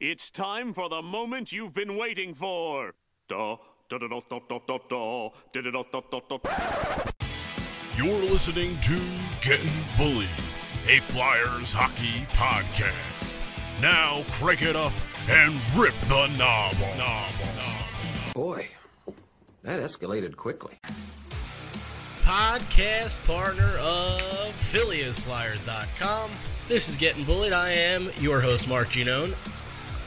It's time for the moment you've been waiting for. You're listening to Getting Bullied, a Flyers hockey podcast. Now crank it up and rip the knob. Boy, that escalated quickly. Podcast partner of PhillyIsFlyer.com. This is Getting Bullied. I am your host, Mark Genone.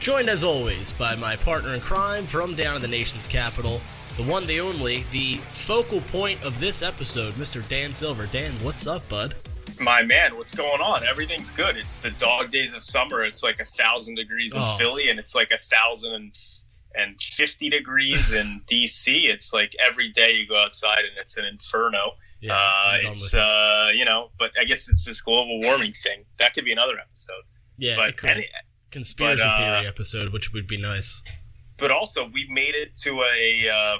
Joined as always by my partner in crime from down in the nation's capital, the one, the only, the focal point of this episode, Mr. Dan Silver. Dan, what's up, bud? My man, what's going on? Everything's good. It's the dog days of summer. It's like a thousand degrees in Oh. Philly, and it's like a thousand and and fifty degrees in DC. It's like every day you go outside and it's an inferno. Yeah, uh, it's uh, you know, but I guess it's this global warming thing. That could be another episode. yeah, but it could. any, conspiracy but, uh, theory episode, which would be nice. but also we made it to a um,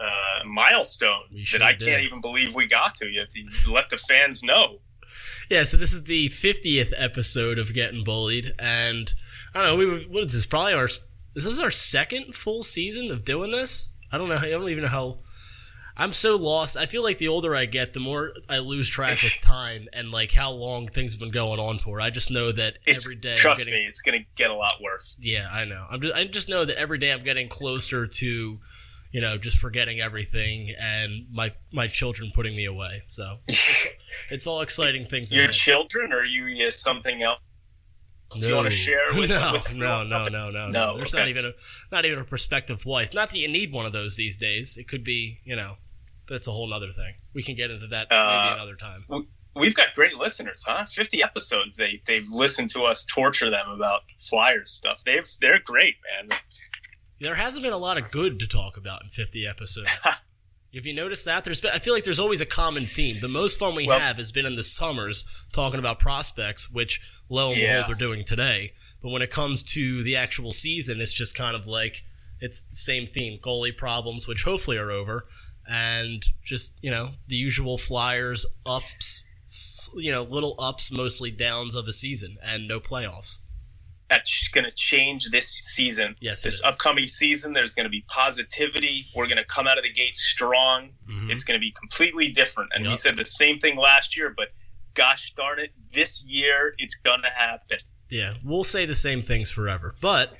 uh, milestone We that I did. can't even believe we got to. You have to let the fans know. Yeah, so this is the 50th episode of Getting Bullied, and I don't know, we were, what is this? Probably our, is this our second full season of doing this? I don't know, I don't even know how, I'm so lost. I feel like the older I get, the more I lose track of time and like how long things have been going on for. I just know that It's, every day trust getting, me, it's going to get a lot worse. yeah, I know. I'm just, I just know that every day I'm getting closer to, you know, just forgetting everything and my my children putting me away. So it's, it's all exciting things. Your children, or you uh, something else you want to share with? no, with no, no, no, no, No, There's okay. not even a not even a prospective wife. Not that you need one of those these days. It could be, you know, that's a whole other thing. We can get into that Uh, maybe another time. We've got great listeners, huh? Fifty episodes. They they've listened to us torture them about Flyers stuff. They've they're great, man. There hasn't been a lot of good to talk about in 50 episodes. Have you noticed that? There's been, I feel like there's always a common theme. The most fun we Well- have has been in the summers talking about prospects, which lo and Yeah. behold, we're doing today. But when it comes to the actual season, it's just kind of like it's the same theme: goalie problems, which hopefully are over, and just you know the usual Flyers ups, you know little ups, mostly downs of a season, and no playoffs. That's going to change this season. Yes, this is. upcoming season, there's going to be positivity. We're going to come out of the gate strong. Mhm. It's going to be completely different. And we Yep. said the same thing last year, but gosh darn it, this year it's going to happen. Yeah, we'll say the same things forever. But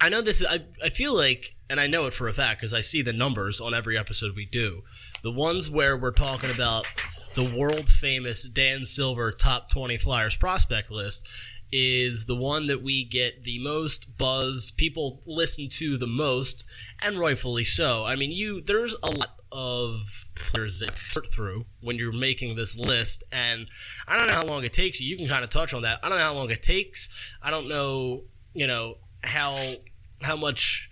I know this is, I, I feel like, and I know it for a fact because I see the numbers on every episode we do. The ones where we're talking about the world famous Dan Silver top 20 Flyers prospect list is the one that we get the most buzz, people listen to the most, and rightfully so. I mean, you, there's a lot of players that sort through when you're making this list, and I don't know how long it takes you. You can kind of touch on that. I don't know how long it takes. I don't know, you know, how how much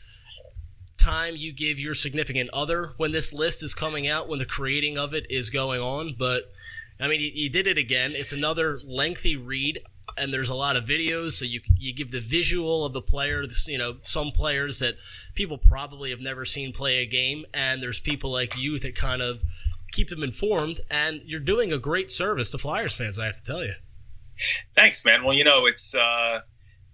time you give your significant other when this list is coming out, when the creating of it is going on. But I mean, you, you did it again. It's another lengthy read, and there's a lot of videos, so you you give the visual of the player. You know, some players that people probably have never seen play a game, and there's people like you that kind of keep them informed. And you're doing a great service to Flyers fans. I have to tell you. Thanks, man. Well, you know, it's uh,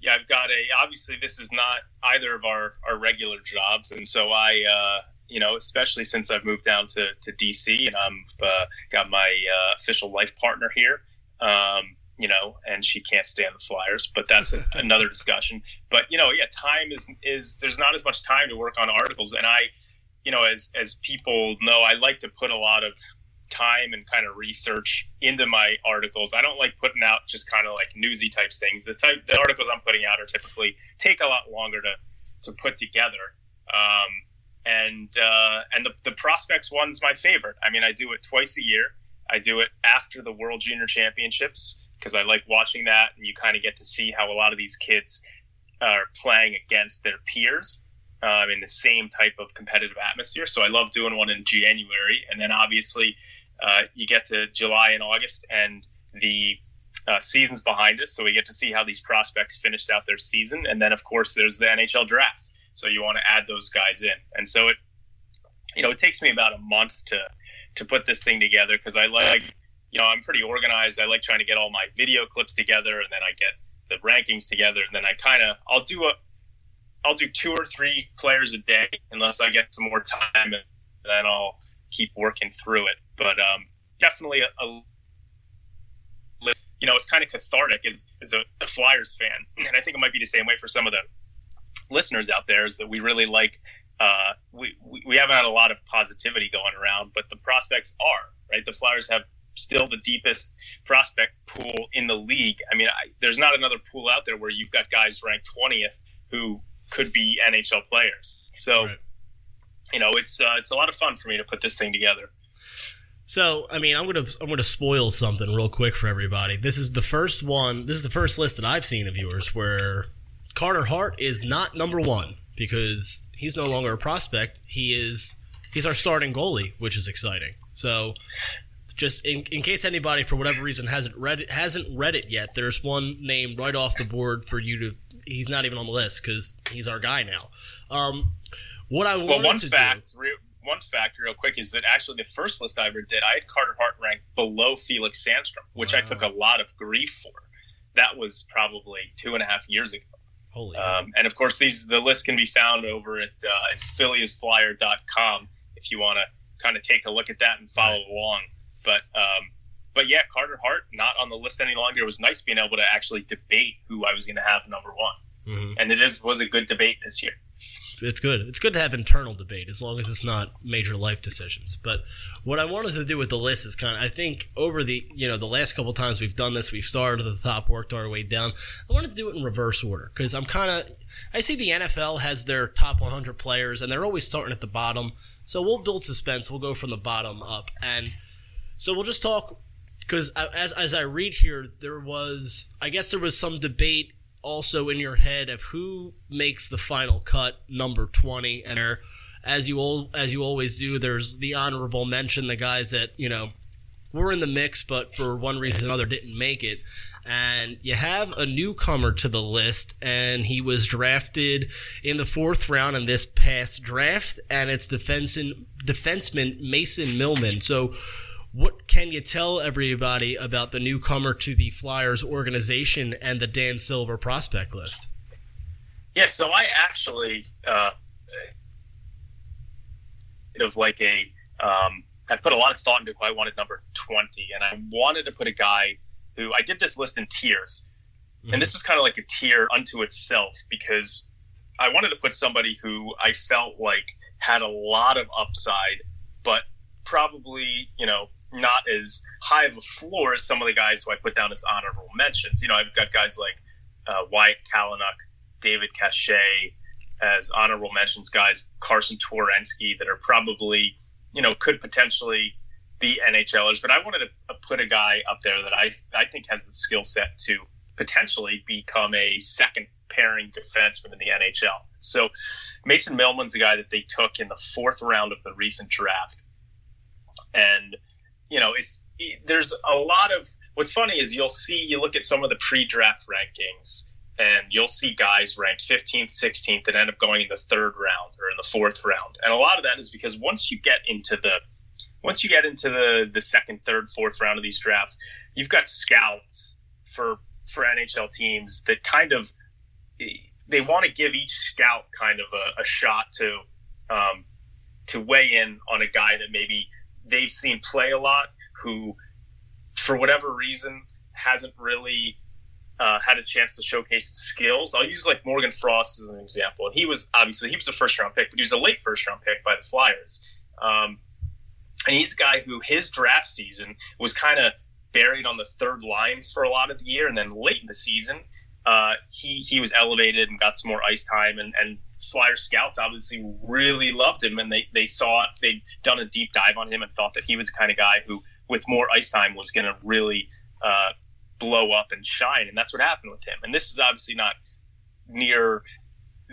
yeah, I've got a. Obviously, this is not either of our our regular jobs, and so I, uh, you know, especially since I've moved down to to DC and I'm uh, got my uh, official life partner here. Um, you know, and she can't stand the Flyers, but that's a, another discussion. But you know, yeah, time is is there's not as much time to work on articles, and I, you know, as as people know, I like to put a lot of time and kind of research into my articles. I don't like putting out just kind of like newsy types things. The type the articles I'm putting out are typically take a lot longer to to put together. Um, and uh, and the the prospects one's my favorite. I mean, I do it twice a year. I do it after the World Junior Championships because I like watching that, and you kind of get to see how a lot of these kids are playing against their peers um, in the same type of competitive atmosphere. So I love doing one in January, and then obviously uh, you get to July and August, and the uh, season's behind us, so we get to see how these prospects finished out their season, and then of course there's the NHL draft. So you want to add those guys in, and so it, you know, it takes me about a month to to put this thing together because I like, you know, I'm pretty organized. I like trying to get all my video clips together, and then I get the rankings together, and then I kind of I'll do a I'll do two or three players a day unless I get some more time, and then I'll keep working through it. But um, definitely a, a you know, it's kind of cathartic as, as a, a, Flyers fan. And I think it might be the same way for some of the listeners out there is that we really like, uh, we, we, we haven't had a lot of positivity going around, but the prospects are, right? The Flyers have still the deepest prospect pool in the league. I mean, I, there's not another pool out there where you've got guys ranked 20th who could be NHL players. So, right. you know, it's uh, it's a lot of fun for me to put this thing together. So, I mean, I'm gonna I'm gonna spoil something real quick for everybody. This is the first one. This is the first list that I've seen of yours where Carter Hart is not number one because he's no longer a prospect. He is he's our starting goalie, which is exciting. So, just in, in case anybody for whatever reason hasn't read it hasn't read it yet, there's one name right off the board for you to. He's not even on the list because he's our guy now. Um, what I well, one to fact, do, re- one factor real quick, is that actually the first list I ever did, I had Carter Hart ranked below Felix Sandstrom, which wow. I took a lot of grief for. That was probably two and a half years ago. Holy um, and of course, these the list can be found over at uh, it's philliesflyer.com if you want to kind of take a look at that and follow right. along. But um, but yeah, Carter Hart not on the list any longer. It was nice being able to actually debate who I was going to have number one, mm-hmm. and it is was a good debate this year it's good. It's good to have internal debate as long as it's not major life decisions. But what I wanted to do with the list is kind of, I think over the you know the last couple times we've done this, we've started at the top, worked our way down. I wanted to do it in reverse order because I'm kind of I see the NFL has their top 100 players and they're always starting at the bottom. So we'll build suspense. We'll go from the bottom up, and so we'll just talk because as as I read here, there was I guess there was some debate also in your head of who makes the final cut number 20 and are, as you all as you always do there's the honorable mention the guys that you know were in the mix but for one reason or another didn't make it. And you have a newcomer to the list and he was drafted in the fourth round in this past draft and it's defenseman defenseman Mason Millman. So what can you tell everybody about the newcomer to the Flyers organization and the Dan Silver prospect list? Yeah, so I actually uh, of like a um, I put a lot of thought into who I wanted number twenty, and I wanted to put a guy who I did this list in tiers, mm-hmm. and this was kind of like a tier unto itself because I wanted to put somebody who I felt like had a lot of upside, but probably you know not as high of a floor as some of the guys who I put down as honorable mentions. You know, I've got guys like uh, Wyatt Kalynuk, David Kase as honorable mentions, guys Carson Twarynski that are probably, you know, could potentially be NHLers. But I wanted to uh, put a guy up there that I, I think has the skill set to potentially become a second pairing defenseman in the NHL. So Mason Millman's a guy that they took in the fourth round of the recent draft. And you know, it's there's a lot of what's funny is you'll see you look at some of the pre-draft rankings and you'll see guys ranked 15th, 16th, and end up going in the third round or in the fourth round. And a lot of that is because once you get into the once you get into the the second, third, fourth round of these drafts, you've got scouts for for NHL teams that kind of they want to give each scout kind of a, a shot to um, to weigh in on a guy that maybe they've seen play a lot who, for whatever reason, hasn't really uh, had a chance to showcase his skills. I'll use like Morgan Frost as an example. And he was obviously he was a first round pick, but he was a late first round pick by the Flyers. Um, and he's a guy who his draft season was kind of buried on the third line for a lot of the year, and then late in the season, uh, he he was elevated and got some more ice time, and, and Flyer scouts obviously really loved him, and they, they thought they'd done a deep dive on him and thought that he was the kind of guy who, with more ice time, was going to really uh, blow up and shine. And that's what happened with him. And this is obviously not near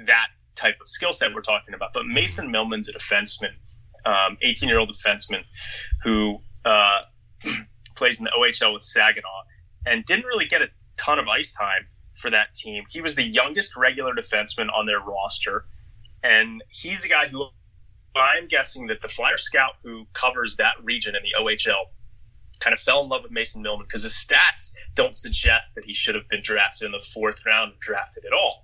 that type of skill set we're talking about. But Mason Millman's a defenseman, 18 um, year old defenseman who uh, plays in the OHL with Saginaw and didn't really get a ton of ice time for that team. He was the youngest regular defenseman on their roster, and he's a guy who I'm guessing that the Flyer scout who covers that region in the OHL kind of fell in love with Mason Millman because his stats don't suggest that he should have been drafted in the fourth round drafted at all.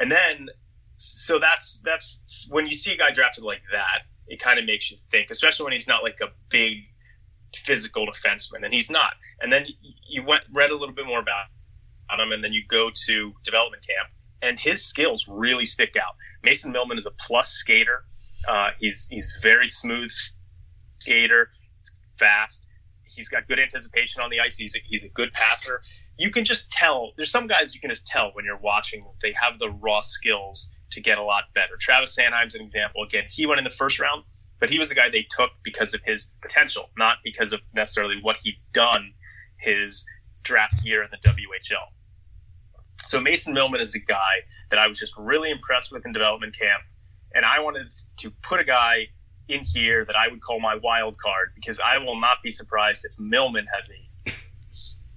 And then, so that's that's when you see a guy drafted like that, it kind of makes you think, especially when he's not like a big physical defenseman, and he's not. And then you went read a little bit more about him, and then you go to development camp, and his skills really stick out. Mason Millman is a plus skater. Uh, he's he's very smooth skater. He's fast. He's got good anticipation on the ice. He's a, he's a good passer. You can just tell. There's some guys you can just tell when you're watching. They have the raw skills to get a lot better. Travis Sanheim's an example. Again, he went in the first round, but he was a guy they took because of his potential, not because of necessarily what he'd done his draft year in the WHL. So Mason Millman is a guy that I was just really impressed with in development camp, and I wanted to put a guy in here that I would call my wild card because I will not be surprised if Millman has a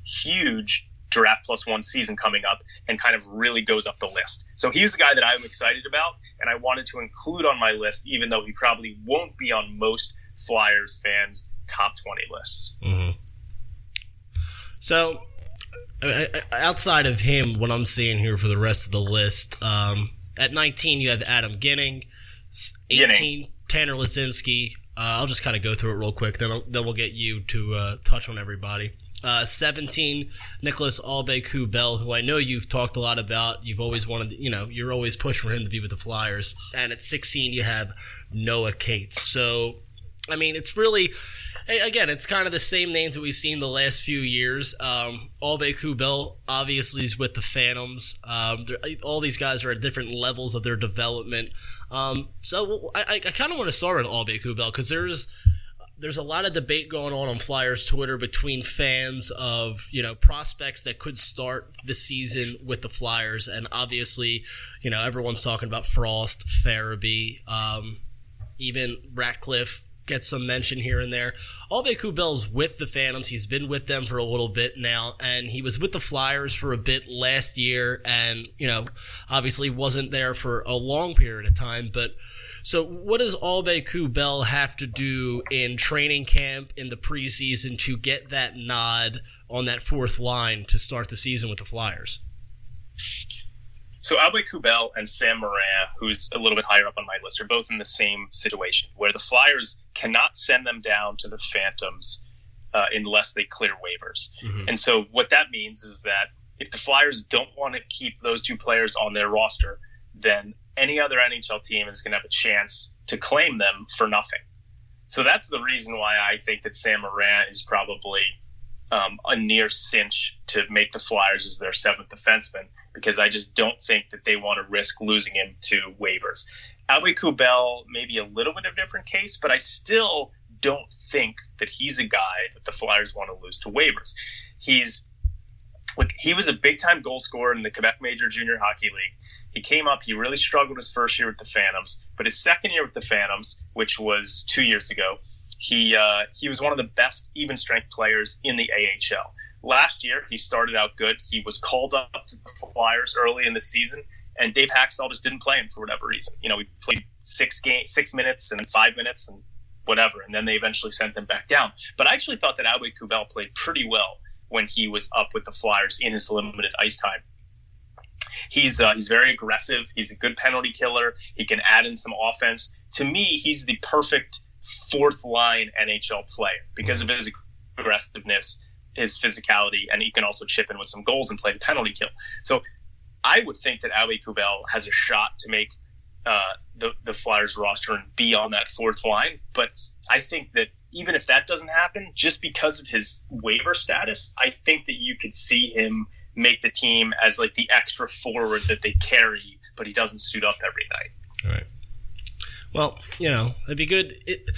huge draft plus one season coming up and kind of really goes up the list. So he's a guy that I'm excited about, and I wanted to include on my list, even though he probably won't be on most Flyers fans' top 20 lists. Mm-hmm. So, outside of him, what I'm seeing here for the rest of the list, um, at 19, you have Adam Ginning, 18, Ginning. Tanner Laczynski. Uh, I'll just kind of go through it real quick, then, I'll, then we'll get you to uh, touch on everybody. Uh, 17, Nicholas Aube-Kubel, who I know you've talked a lot about. You've always wanted, you know, you're always pushing for him to be with the Flyers. And at 16, you have Noah Cates. So, I mean, it's really, again, it's kind of the same names that we've seen the last few years. Um, Aube-Kubel obviously is with the Phantoms. Um, all these guys are at different levels of their development. Um, so I, I kind of want to start with Aube-Kubel because there's there's a lot of debate going on on Flyers Twitter between fans of you know prospects that could start the season with the Flyers, and obviously, you know everyone's talking about Frost, Farabee, um, even Ratcliffe gets some mention here and there. Aube-Kubel's with the Phantoms. He's been with them for a little bit now, and he was with the Flyers for a bit last year, and you know obviously wasn't there for a long period of time, but so, what does Aube-Kubel have to do in training camp in the preseason to get that nod on that fourth line to start the season with the Flyers? So Aube-Kubel and Sam Morin, who's a little bit higher up on my list, are both in the same situation where the Flyers cannot send them down to the Phantoms uh, unless they clear waivers. Mm-hmm. And so what that means is that if the Flyers don't want to keep those two players on their roster, then any other NHL team is going to have a chance to claim them for nothing. So that's the reason why I think that Sam Morin is probably um, a near cinch to make the Flyers as their seventh defenseman because I just don't think that they want to risk losing him to waivers. Aube-Kubel, maybe a little bit of a different case, but I still don't think that he's a guy that the Flyers want to lose to waivers. He's like he was a big time goal scorer in the Quebec Major Junior Hockey League. He came up. He really struggled his first year with the Phantoms, but his second year with the Phantoms, which was two years ago, he uh, he was one of the best even strength players in the AHL. Last year, he started out good. He was called up to the Flyers early in the season, and Dave Hakstol just didn't play him for whatever reason. You know, he played six game, six minutes, and then five minutes, and whatever, and then they eventually sent him back down. But I actually thought that Aube-Kubel played pretty well when he was up with the Flyers in his limited ice time. He's uh, he's very aggressive. He's a good penalty killer. He can add in some offense. To me, he's the perfect fourth line NHL player because of his aggressiveness, his physicality, and he can also chip in with some goals and play the penalty kill. So I would think that Aube-Kubel has a shot to make uh, the the Flyers roster and be on that fourth line. But I think that even if that doesn't happen, just because of his waiver status, I think that you could see him make the team as like the extra forward that they carry, but he doesn't suit up every night. All right. Well, you know, it'd be good. It,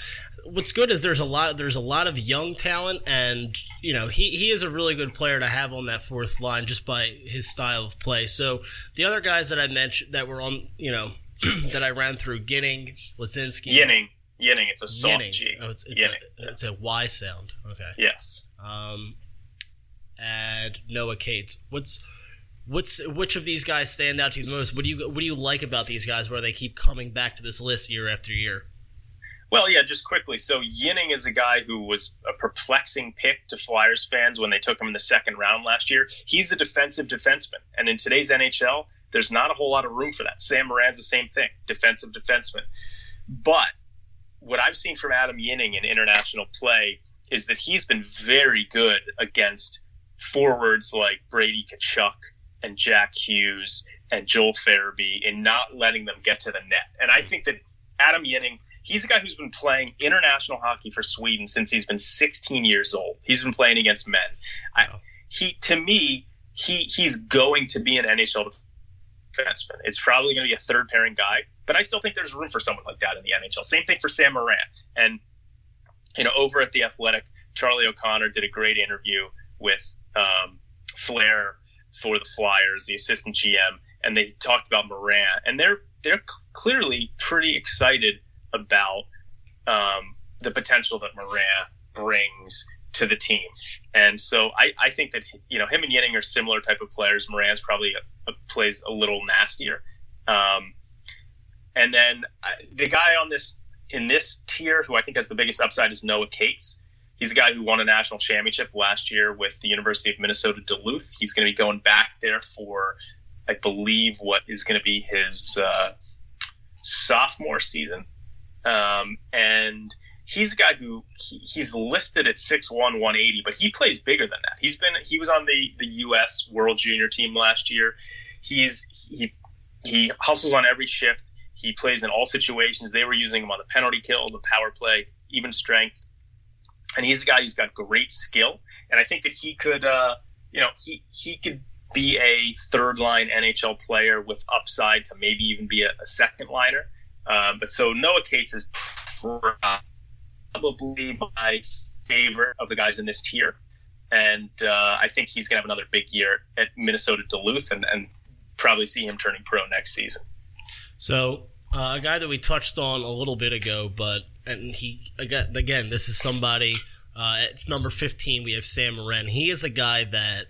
what's good is there's a lot there's a lot of young talent, and you know he he is a really good player to have on that fourth line just by his style of play. So the other guys that I mentioned that were on, you know, that I ran through, Ginning, Laczynski, Yinning, Yinning. It's a soft. G. Oh, it's, it's, a, it's a Y sound. Okay. Yes. Um, and Noah Cates. What's what's which of these guys stand out to you the most? What do you what do you like about these guys where they keep coming back to this list year after year? Well, yeah, just quickly. So Ginning is a guy who was a perplexing pick to Flyers fans when they took him in the second round last year. He's a defensive defenseman, and in today's NHL, there's not a whole lot of room for that. Sam Morin's the same thing, defensive defenseman. But what I've seen from Adam Ginning in international play is that he's been very good against forwards like Brady Tkachuk and Jack Hughes and Joel Farabee in not letting them get to the net. And I think that Adam Ginning, he's a guy who's been playing international hockey for Sweden since he's been 16 years old. He's been playing against men. I, he, to me, he he's going to be an NHL defenseman. It's probably going to be a third pairing guy, but I still think there's room for someone like that in the NHL. Same thing for Sam Morin. And you know, over at the Athletic, Charlie O'Connor did a great interview with um, Flahr for the Flyers, the assistant GM, and they talked about Morin, and they're they're clearly pretty excited about um, the potential that Morin brings to the team. And so I, I think that you know him and Ginning are similar type of players. Morin's probably a, a, plays a little nastier. Um, and then uh, the guy on this in this tier who I think has the biggest upside is Noah Cates. He's a guy who won a national championship last year with the University of Minnesota Duluth. He's going to be going back there for, I believe, what is going to be his uh, sophomore season. Um, and he's a guy who he, he's listed at 6'1", 180, but he plays bigger than that. He's been he was on the the U.S. World Junior team last year. He's he he hustles on every shift. He plays in all situations. They were using him on the penalty kill, the power play, even strength and he's a guy who's got great skill, and I think that he could, uh, you know, he he could be a third line NHL player with upside to maybe even be a, a second liner. Uh, but so Noah Cates is probably my favorite of the guys in this tier, and uh, I think he's gonna have another big year at Minnesota Duluth, and, and probably see him turning pro next season. So uh, a guy that we touched on a little bit ago, but and he again, again this is somebody uh, at number 15 we have Sam Morin. He is a guy that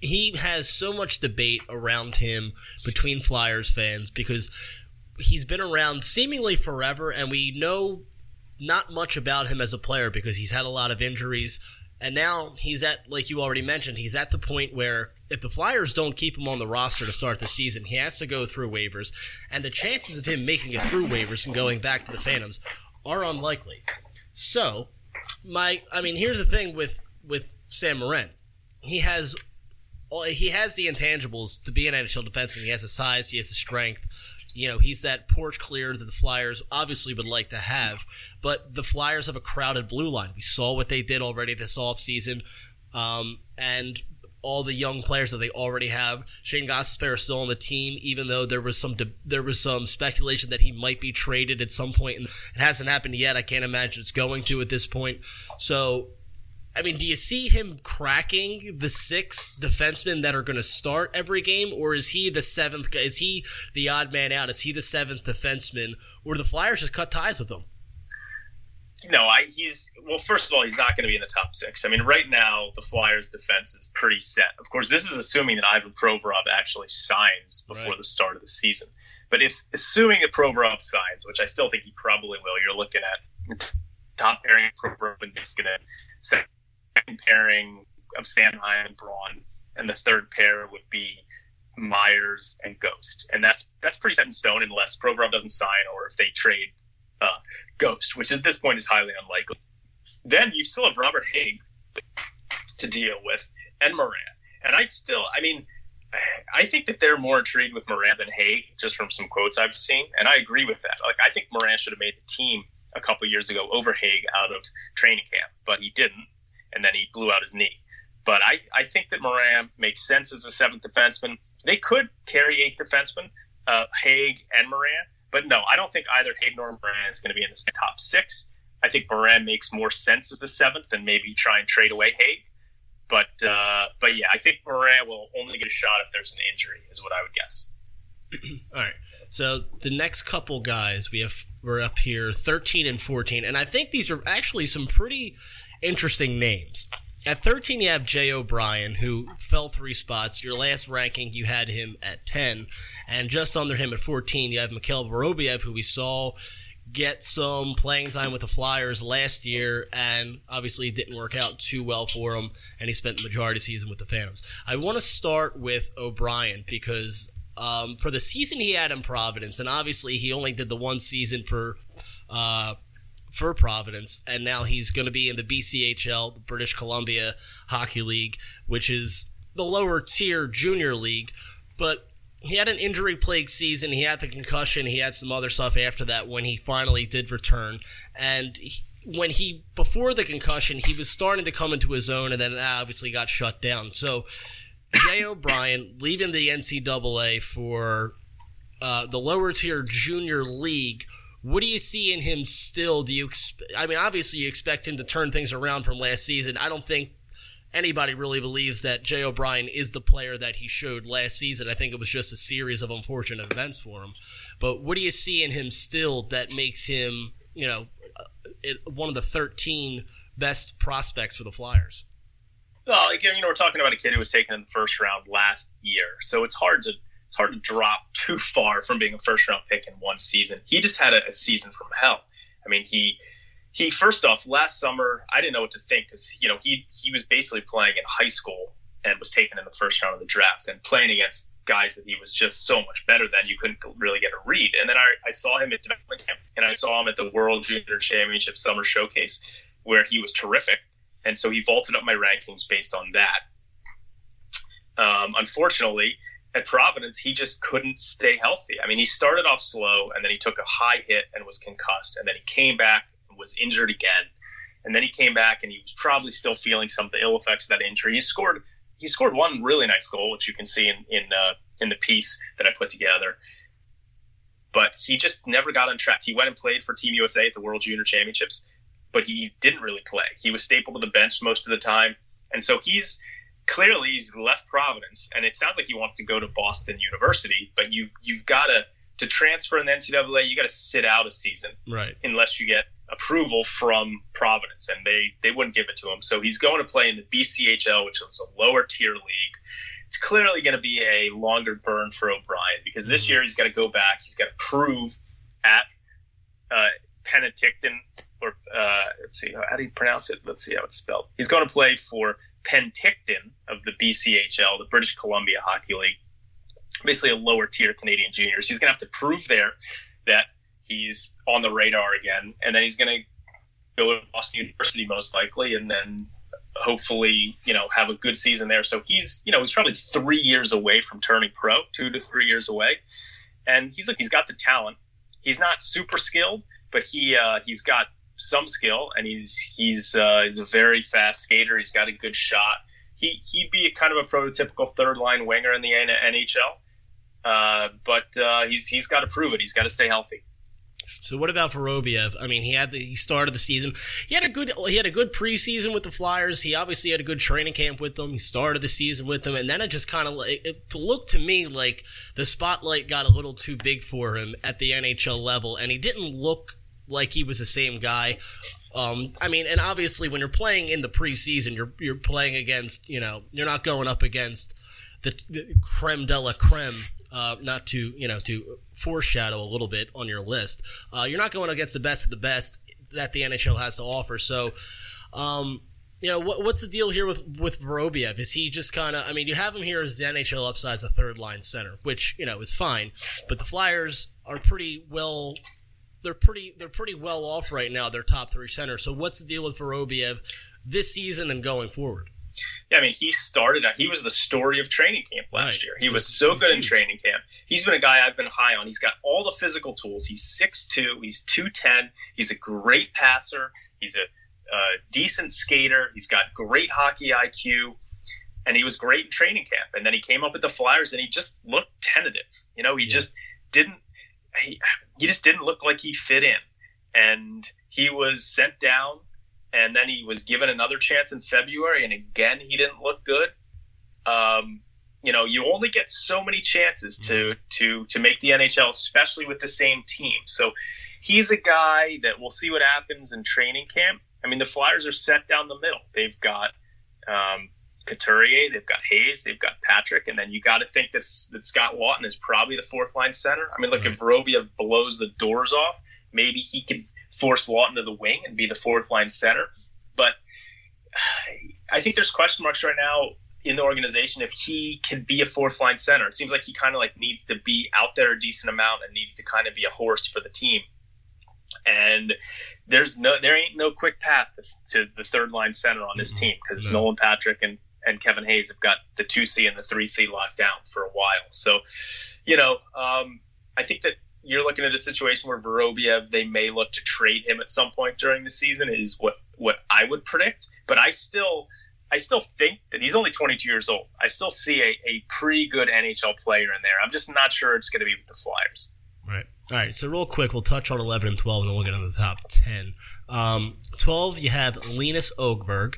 he has so much debate around him between Flyers fans because he's been around seemingly forever and we know not much about him as a player because he's had a lot of injuries and now he's at like you already mentioned he's at the point where if the Flyers don't keep him on the roster to start the season, he has to go through waivers, and the chances of him making it through waivers and going back to the Phantoms are unlikely. So, my I mean, here's the thing with with Sam Morin. He has he has the intangibles to be an NHL defenseman. He has the size, he has the strength. You know, he's that porch clear that the Flyers obviously would like to have. But the Flyers have a crowded blue line. We saw what they did already this offseason. Um, and all the young players that they already have. Shane Gostisbehere is still on the team, even though there was some de- there was some speculation that he might be traded at some point, and it hasn't happened yet. I can't imagine it's going to at this point. So, I mean, do you see him cracking the six defensemen that are going to start every game, or is he the seventh? Is he the odd man out? Is he the seventh defenseman, or the Flyers just cut ties with him? no, I he's well. First of all, he's not going to be in the top six. I mean, right now the Flyers' defense is pretty set. Of course, this is assuming that Ivan Provorov actually signs before right. the start of the season. But if assuming that Provorov signs, which I still think he probably will, you're looking at top pairing Provorov and Niskanen, second pairing of Sanheim and Braun, and the third pair would be Myers and Ghost, and that's that's pretty set in stone unless Provorov doesn't sign or if they trade uh, Ghost, which at this point is highly unlikely. Then you still have Robert Hägg to deal with and Morin, And I still, I mean, I think that they're more intrigued with Morin than Hägg, just from some quotes I've seen. And I agree with that. Like, I think Morin should have made the team a couple years ago over Hägg out of training camp, but he didn't. And then he blew out his knee. But I, I think that Morin makes sense as a seventh defenseman. They could carry eight defensemen, uh, Hägg and Morin. but no, I don't think either Hayden or Morin is going to be in the top six. I think Morin makes more sense as the seventh and maybe try and trade away Hägg. But uh, but yeah, I think Morin will only get a shot if there's an injury, is what I would guess. All right. So the next couple guys we have we're up here 13 and 14 and I think these are actually some pretty interesting names. At 13, you have Jay O'Brien, who fell three spots. Your last ranking, you had him at 10. And just under him at 14, you have Mikhail Vorobyev, who we saw get some playing time with the Flyers last year, and obviously it didn't work out too well for him, and he spent the majority of the season with the Phantoms. I want to start with O'Brien because um, for the season he had in Providence, and obviously he only did the one season for. Uh, for Providence, and now he's going to be in the BCHL, the British Columbia Hockey League, which is the lower tier junior league. But he had an injury plagued season. He had the concussion. He had some other stuff after that when he finally did return. And he, when he, before the concussion, he was starting to come into his own and then obviously got shut down. So, Jay O'Brien leaving the NCAA for uh, the lower tier junior league. What do you see in him still? Do you, exp- I mean, obviously you expect him to turn things around from last season. I don't think anybody really believes that Jay O'Brien is the player that he showed last season. I think it was just a series of unfortunate events for him. But what do you see in him still that makes him, you know, uh, one of the 13 best prospects for the Flyers? Well, again, you know, we're talking about a kid who was taken in the first round last year, so it's hard to it's hard to drop too far from being a first round pick in one season. He just had a, a season from hell. I mean, he he first off last summer I didn't know what to think because you know he he was basically playing in high school and was taken in the first round of the draft and playing against guys that he was just so much better than you couldn't really get a read. And then I, I saw him at development camp and I saw him at the World Junior Championship Summer Showcase where he was terrific. And so he vaulted up my rankings based on that. Um, unfortunately, at Providence, he just couldn't stay healthy. I mean, he started off slow and then he took a high hit and was concussed. And then he came back and was injured again, and then he came back and he was probably still feeling some of the ill effects of that injury. He scored he scored one really nice goal, which you can see in in uh, in the piece that I put together. But he just never got on track. He went and played for Team USA at the World Junior Championships, but he didn't really play. He was stapled to the bench most of the time, and so he's clearly he's left Providence, and it sounds like he wants to go to Boston University. But you've you've got to to transfer in the NCAA, you got to sit out a season, right? Unless you get approval from Providence, and they they wouldn't give it to him. So he's going to play in the BCHL, which is a lower tier league. It's clearly going to be a longer burn for O'Brien because this mm-hmm. year he's got to go back. He's got to prove at uh, Penticton, or uh, let's see, how do you pronounce it? Let's see how it's spelled. He's going to play for Penticton of the BCHL, the British Columbia Hockey League, basically a lower tier Canadian juniors. He's going to have to prove there that he's on the radar again, and then he's going to go to Boston University most likely, and then hopefully you know have a good season there. So he's you know he's probably three years away from turning pro, two to three years away, and he's like he's got the talent. He's not super skilled, but he uh, he's got some skill, and he's he's uh, he's a very fast skater. He's got a good shot. He he'd be kind of a prototypical third line winger in the NHL. Uh, but uh, he's he's got to prove it. He's got to stay healthy. So what about Vorobyev? I mean, he had the he started the season. He had a good he had a good preseason with the Flyers. He obviously had a good training camp with them. He started the season with them, and then it just kind of it looked to me like the spotlight got a little too big for him at the NHL level, and he didn't look like he was the same guy. Um, I mean, and obviously when you're playing in the preseason, you're you're playing against you know you're not going up against the, the creme de la creme uh, not to you know to foreshadow a little bit on your list. Uh, you're not going against the best of the best that the NHL has to offer. So, um, you know, what, what's the deal here with with Vorobyev? Is he just kind of? I mean, you have him here as the NHL upside as a third line center, which you know is fine. But the Flyers are pretty well. They're pretty. They're pretty well off right now. Their top three centers. So what's the deal with Vorobyev this season and going forward? Yeah, I mean, he started. Out, he was the story of training camp last right. year. He was so good in training camp. He's been a guy I've been high on. He's got all the physical tools. He's 6'2", He's two ten. He's a great passer. He's a decent skater. He's got great hockey IQ, and he was great in training camp. And then he came up with the Flyers, and he just looked tentative. You know, he yeah. just didn't. He, he just didn't look like he fit in, and he was sent down and then he was given another chance in February, and again he didn't look good. Um, you know, you only get so many chances to to to make the NHL, especially with the same team. So he's a guy that we'll see what happens in training camp. I mean, the Flyers are set down the middle. They've got um, Couturier, they've got Hayes, they've got Patrick, and then you got to think that, that Scott Laughton is probably the fourth line center. I mean, look, Right. if Vorobyev blows the doors off, maybe he could force Laughton to the wing and be the fourth line center. But I think there's question marks right now in the organization if he can be a fourth line center. It seems like he kind of like needs to be out there a decent amount and needs to kind of be a horse for the team. And there's no there ain't no quick path to, to the third line center on this Mhm. team because No. Nolan Patrick and and Kevin Hayes have got the two C and the three C locked down for a while. So, you know, um, I think that you're looking at a situation where Vorobyev they may look to trade him at some point during the season is what what I would predict. But I still I still think that he's only 22 years old. I still see a, a pretty good NHL player in there. I'm just not sure it's going to be with the Flyers. Right. All right. So real quick, we'll touch on 11 and 12, and then we'll get on the top 10. Um, 12, you have Linus Högberg,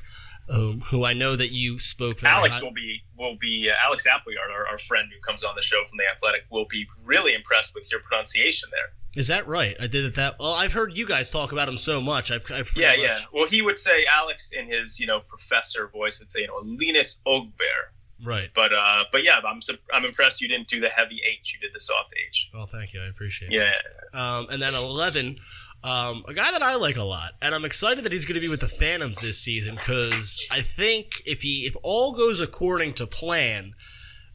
um, who I know that you spoke. Very Alex will be will be uh, Alex Appleyard, our, our friend who comes on the show from the Athletic, will be really impressed with your pronunciation there. Is that right? I did it that. Well, I've heard you guys talk about him so much. I've, I've Yeah, much- yeah. Well, he would say Alex in his you know professor voice would say you know Linus Ogbear, Right. but uh, but yeah, I'm I'm impressed you didn't do the heavy H, you did the soft H. Well, thank you. I appreciate it. Yeah, Um, and then 11, um, a guy that I like a lot, and I'm excited that he's going to be with the Phantoms this season because I think if he if all goes according to plan,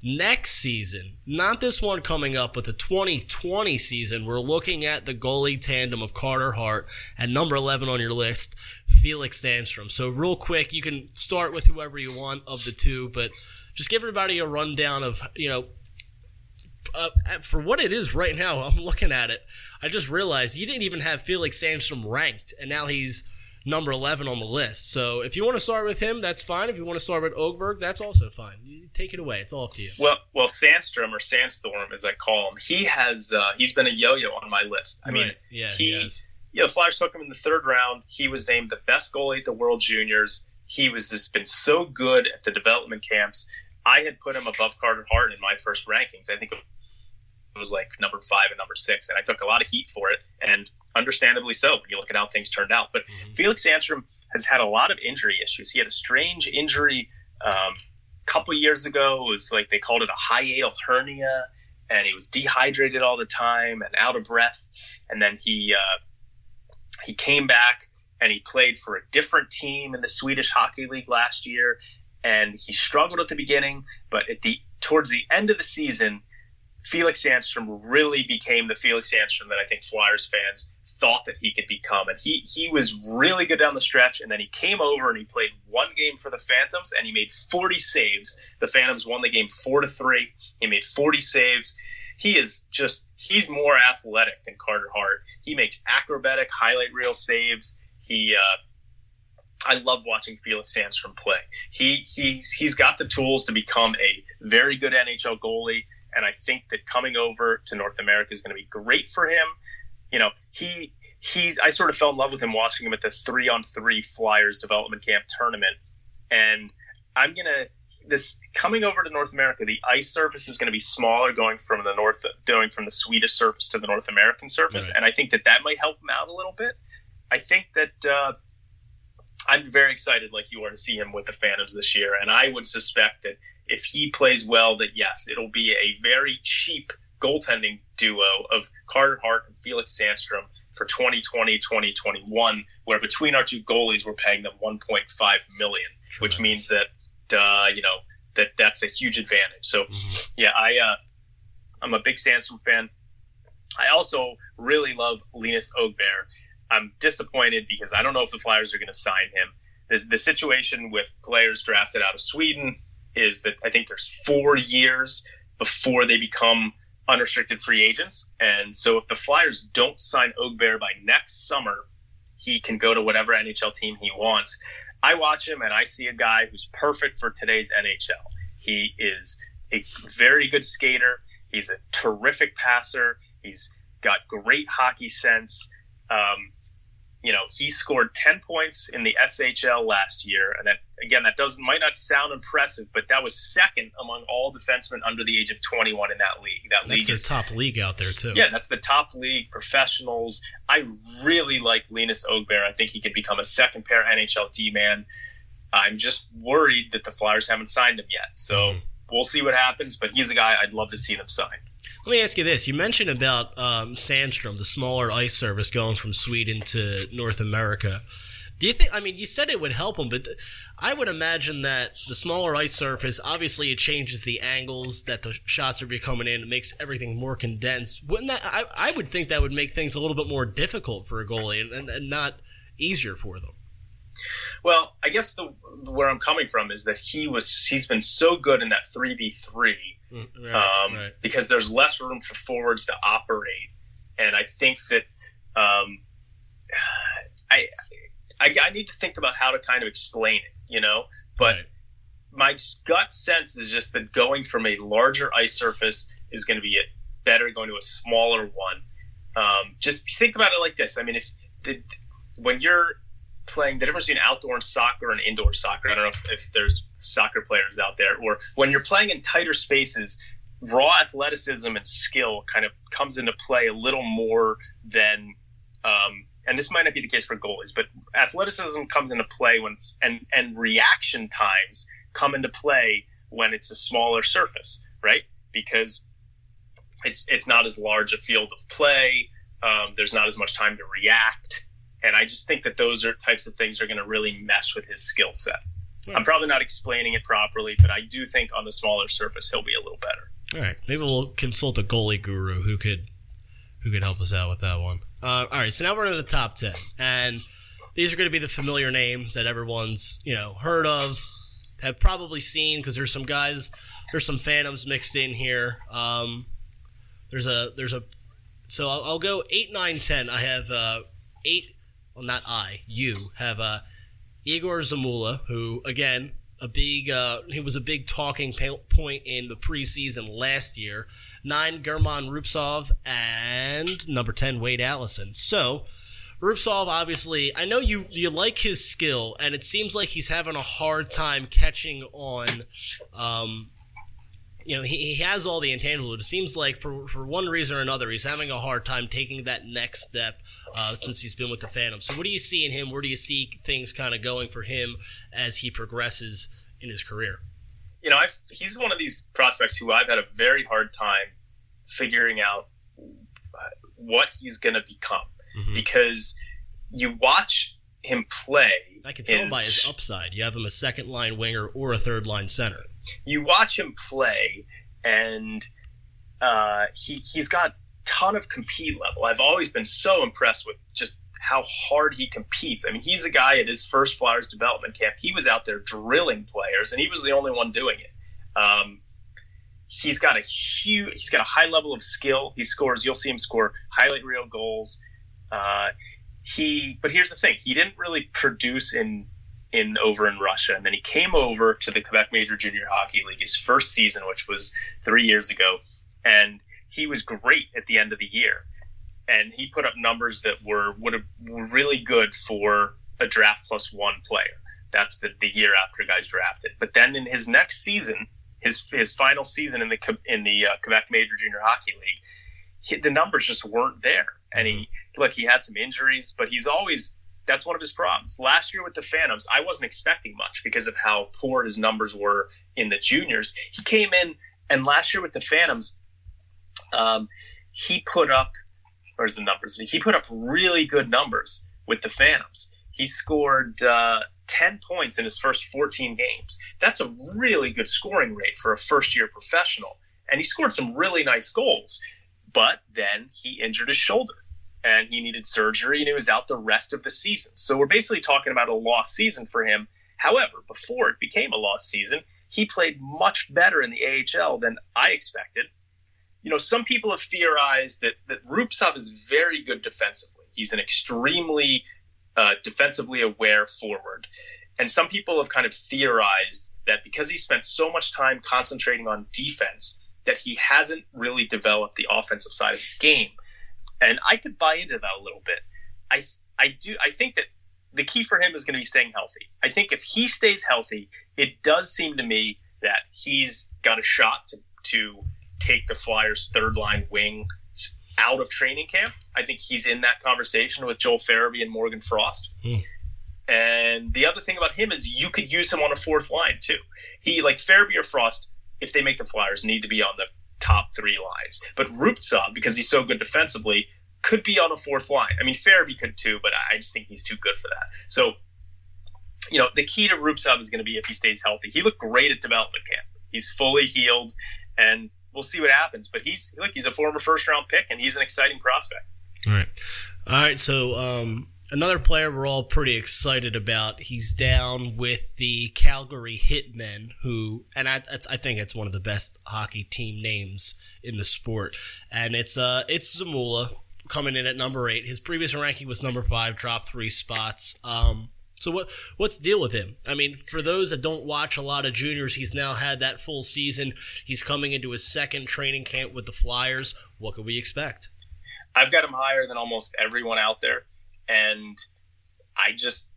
next season, not this one coming up, but the 2020 season, we're looking at the goalie tandem of Carter Hart and number 11 on your list, Felix Sandstrom. So real quick, you can start with whoever you want of the two, but just give everybody a rundown of you know uh, for what it is right now, I'm looking at it. I just realized you didn't even have Felix Sandstrom ranked, and now he's number 11 on the list. So if you want to start with him, that's fine. If you want to start with Högberg, that's also fine. You take it away. It's all up to you. Well, well, Sandstrom or Sandstorm, as I call him, he has uh, he's been a yo-yo on my list. I mean, yeah, he- he yeah, the Flyers took him in the third round. He was named the best goalie at the World Juniors. He was just been so good at the development camps. I had put him above Carter Hart in my first rankings. I think it was like number five and number six, and I took a lot of heat for it, and understandably so. When you look at how things turned out, but Mhm. Felix Sandstrom has had a lot of injury issues. He had a strange injury um, a couple years ago. It was like they called it a hiatal hernia, and he was dehydrated all the time and out of breath. And then he uh, he came back and he played for a different team in the Swedish Hockey League last year, and he struggled at the beginning, but at the towards the end of the season, Felix Sandstrom really became the Felix Sandstrom that I think Flyers fans thought that he could become. And he he was really good down the stretch, and then he came over and he played one game for the Phantoms, and he made 40 saves. The Phantoms won the game four to three. He made 40 saves. He is just he's more athletic than Carter Hart. He makes acrobatic highlight reel saves. He uh, I love watching Felix Sandstrom play. He he's he's got the tools to become a very good NHL goalie, and I think that coming over to North America is going to be great for him. You know, he he's I sort of fell in love with him watching him at the three on three Flyers development camp tournament, and I'm gonna this coming over to North America. The ice surface is going to be smaller, going from the north going from the Swedish surface to the North American surface, Right. and I think that that might help him out a little bit. I think that. Uh, I'm very excited, like you are, to see him with the Phantoms this year. And I would suspect that if he plays well, that yes, it'll be a very cheap goaltending duo of Carter Hart and Felix Sandstrom for 2020, 2021, where between our two goalies, we're paying them 1.5 million, which means that, uh, you know, that that's a huge advantage. So, Mhm. yeah, I, uh, I'm a big Sandstrom fan. I also really love Linus Ogbear. I'm disappointed because I don't know if the Flyers are going to sign him. The, the situation with players drafted out of Sweden is that I think there's four years before they become unrestricted free agents. And so if the Flyers don't sign Ogbear by next summer, he can go to whatever NHL team he wants. I watch him and I see a guy who's perfect for today's NHL. He is a very good skater. He's a terrific passer. He's got great hockey sense. Um, you know, he scored 10 points in the SHL last year. And that, again, that doesn't, might not sound impressive, but that was second among all defensemen under the age of 21 in that league. That That's league their is top league out there, too. yeah, that's the top league professionals. I really like Linus Ogbear. I think he could become a second pair NHL D man. I'm just worried that the Flyers haven't signed him yet. So Mhm. we'll see what happens. But he's a guy I'd love to see them sign. Let me ask you this: You mentioned about um, Sandstrom, the smaller ice service going from Sweden to North America. Do you think? I mean, you said it would help them, but th- I would imagine that the smaller ice surface obviously it changes the angles that the shots are be coming in. It makes everything more condensed. Wouldn't that? I, I would think that would make things a little bit more difficult for a goalie and, and, and not easier for them. Well, I guess the where I'm coming from is that he was he's been so good in that three v three um, right. because there's less room for forwards to operate, and I think that um, I, I I need to think about how to kind of explain it, you know. But Right. my gut sense is just that going from a larger ice surface is going to be better going to a smaller one. Um, just think about it like this. I mean, if the, when you're playing the difference between outdoor and soccer and indoor soccer, I don't know if, if there's soccer players out there, or when you're playing in tighter spaces, raw athleticism and skill kind of comes into play a little more than. Um, and this might not be the case for goalies, but athleticism comes into play when it's, and and reaction times come into play when it's a smaller surface, right? Because it's it's not as large a field of play. Um, there's not as much time to react, and I just think that those are types of things are going to really mess with his skill set. I'm probably not explaining it properly, but I do think on the smaller surface he'll be a little better. All right, maybe we'll consult a goalie guru who could who could help us out with that one. Uh, all right, so now we're in the top ten, and these are going to be the familiar names that everyone's you know heard of, have probably seen because there's some guys, there's some phantoms mixed in here. Um, there's a there's a so I'll, I'll go eight, nine, ten. I have uh, eight. Well, not I. You have uh, Igor Zamula, who again a big uh, he was a big talking point in the preseason last year. Nine German Rubtsov and number ten Wade Allison. So Rubtsov obviously I know you you like his skill and it seems like he's having a hard time catching on um, you know, he, he has all the intangibles. It seems like for, for one reason or another, he's having a hard time taking that next step uh, since he's been with the Phantom. So, what do you see in him? Where do you see things kind of going for him as he progresses in his career? You know, I've, he's one of these prospects who I've had a very hard time figuring out what he's going to become Mhm. because you watch him play. I can tell by his upside. You have him a second line winger or a third line center. you watch him play, and uh, he he's got ton of compete level. I've always been so impressed with just how hard he competes. I mean, he's a guy at his first Flyers development camp. He was out there drilling players, and he was the only one doing it. Um, he's got a huge, he's got a high level of skill. He scores. You'll see him score highlight reel goals. Uh, he, but here's the thing: he didn't really produce in in over in Russia, and then he came over to the Quebec Major Junior Hockey League his first season, which was three years ago, and he was great at the end of the year, and he put up numbers that were would have were really good for a draft plus one player. That's the, the year after guys drafted. But then in his next season, his his final season in the in the uh, Quebec Major Junior Hockey League, he, the numbers just weren't there. And he look, he had some injuries, but he's always that's one of his problems. Last year with the Phantoms, I wasn't expecting much because of how poor his numbers were in the juniors. He came in, and last year with the Phantoms, um, he put up, where's the numbers? He put up really good numbers with the Phantoms. He scored uh, 10 points in his first 14 games. That's a really good scoring rate for a first year professional. And he scored some really nice goals. But then he injured his shoulder and he needed surgery and he was out the rest of the season. So we're basically talking about a lost season for him. However, before it became a lost season, he played much better in the AHL than I expected. You know, some people have theorized that that Rubtsov is very good defensively. He's an extremely uh, defensively aware forward, and some people have kind of theorized that because he spent so much time concentrating on defense, that he hasn't really developed the offensive side of his game and I could buy into that a little bit. I I do I think that the key for him is going to be staying healthy. I think if he stays healthy, it does seem to me that he's got a shot to to take the Flyers' third line wing out of training camp. I think he's in that conversation with Joel Farabee and Morgan Frost. Hmm. And the other thing about him is you could use him on a fourth line too. He like Farabee or Frost, if they make the Flyers, need to be on the top three lines. But Rubtsov, because he's so good defensively, could be on a fourth line. I mean, Farabee could too, but I just think he's too good for that. So, you know, the key to Rubtsov is going to be if he stays healthy. He looked great at development camp. He's fully healed, and we'll see what happens. But he's look, he's a former first round pick, and he's an exciting prospect. All right, all right. So um, another player we're all pretty excited about. He's down with the Calgary Hitmen, who, and I, I think it's one of the best hockey team names in the sport. And it's uh, it's Zamula coming in at number eight. His previous ranking was number five, dropped three spots. Um, so what what's the deal with him? I mean, for those that don't watch a lot of juniors, he's now had that full season. He's coming into his second training camp with the Flyers. What can we expect? I've got him higher than almost everyone out there, and I just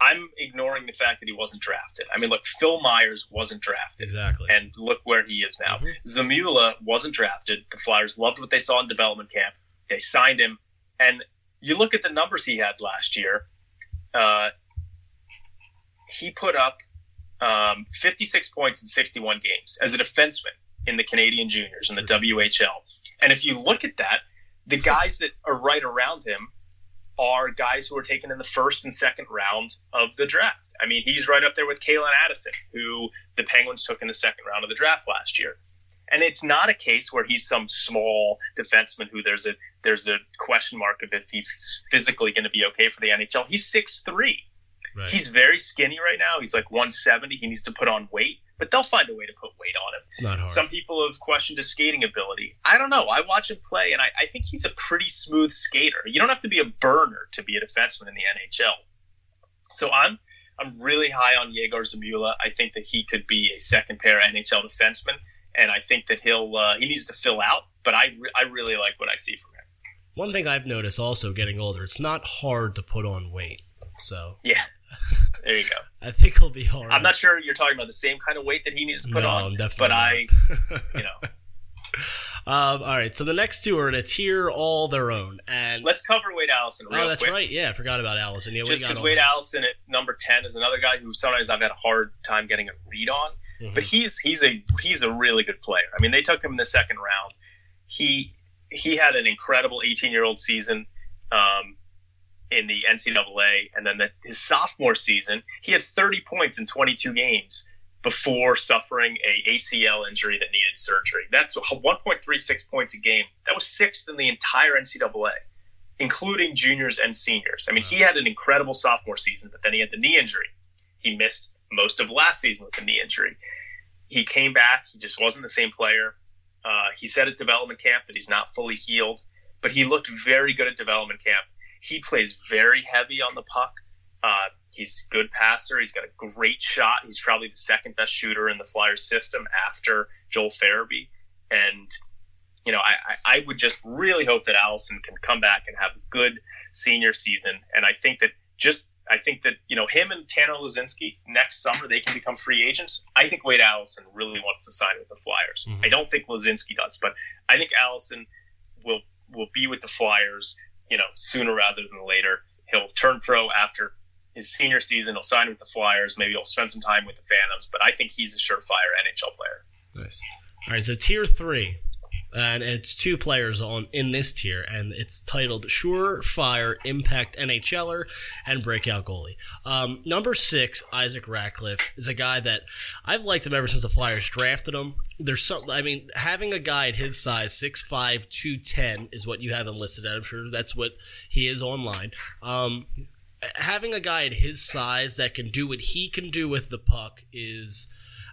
I'm ignoring the fact that he wasn't drafted. I mean, look, Phil Myers wasn't drafted. Exactly. And look where he is now. Mm-hmm. Zamula wasn't drafted. The Flyers loved what they saw in development camp. They signed him. And you look at the numbers he had last year. Uh, he put up um, 56 points in 61 games as a defenseman in the Canadian juniors in the WHL. And if you look at that, the guys that are right around him are guys who are taken in the first and second round of the draft. I mean, he's right up there with Calen Addison, who the Penguins took in the second round of the draft last year. And it's not a case where he's some small defenseman who there's a there's a question mark of if he's physically going to be okay for the NHL. He's six three. Right. He's very skinny right now. He's like 170. He needs to put on weight, but they'll find a way to put weight on him. It's not hard. Some people have questioned his skating ability. I don't know. I watch him play, and I, I think he's a pretty smooth skater. You don't have to be a burner to be a defenseman in the NHL. So I'm I'm really high on Yegor Zamula. I think that he could be a second pair NHL defenseman, and I think that he'll uh, he needs to fill out. But I re- I really like what I see from him. One thing I've noticed also getting older, it's not hard to put on weight. So yeah, there you go. I think he'll be hard. I'm not sure you're talking about the same kind of weight that he needs to put no, on, definitely but not. I, you know. Um, all right, so the next two are in a tier all their own, and let's cover Wade Allison. Real oh, that's quick. right. Yeah, I forgot about Allison. Yeah, just because Wade Allison at number ten is another guy who sometimes I've had a hard time getting a read on, mm-hmm. but he's he's a he's a really good player. I mean, they took him in the second round. He he had an incredible 18 year old season. Um, in the NCAA, and then the, his sophomore season, he had 30 points in 22 games before suffering a ACL injury that needed surgery. That's 1.36 points a game. That was sixth in the entire NCAA, including juniors and seniors. I mean, he had an incredible sophomore season, but then he had the knee injury. He missed most of last season with the knee injury. He came back. He just wasn't the same player. Uh, he said at development camp that he's not fully healed, but he looked very good at development camp. He plays very heavy on the puck. Uh, he's a good passer. He's got a great shot. He's probably the second best shooter in the Flyers system after Joel Farabee. And, you know, I, I would just really hope that Allison can come back and have a good senior season. And I think that just I think that you know him and Tanner Laczynski next summer they can become free agents. I think Wade Allison really wants to sign with the Flyers. Mm-hmm. I don't think Laczynski does, but I think Allison will will be with the Flyers. You know, sooner rather than later. He'll turn pro after his senior season. He'll sign with the Flyers. Maybe he'll spend some time with the Phantoms. But I think he's a surefire NHL player. Nice. All right, so tier three, and it's two players on in this tier, and it's titled Surefire Impact NHLer and Breakout Goalie. Um, number six, Isaac Ratcliffe, is a guy that I've liked him ever since the Flyers drafted him. There's some, I mean, having a guy at his size, 6'5", 210, is what you have him listed at. I'm sure that's what he is online. Um, having a guy at his size that can do what he can do with the puck is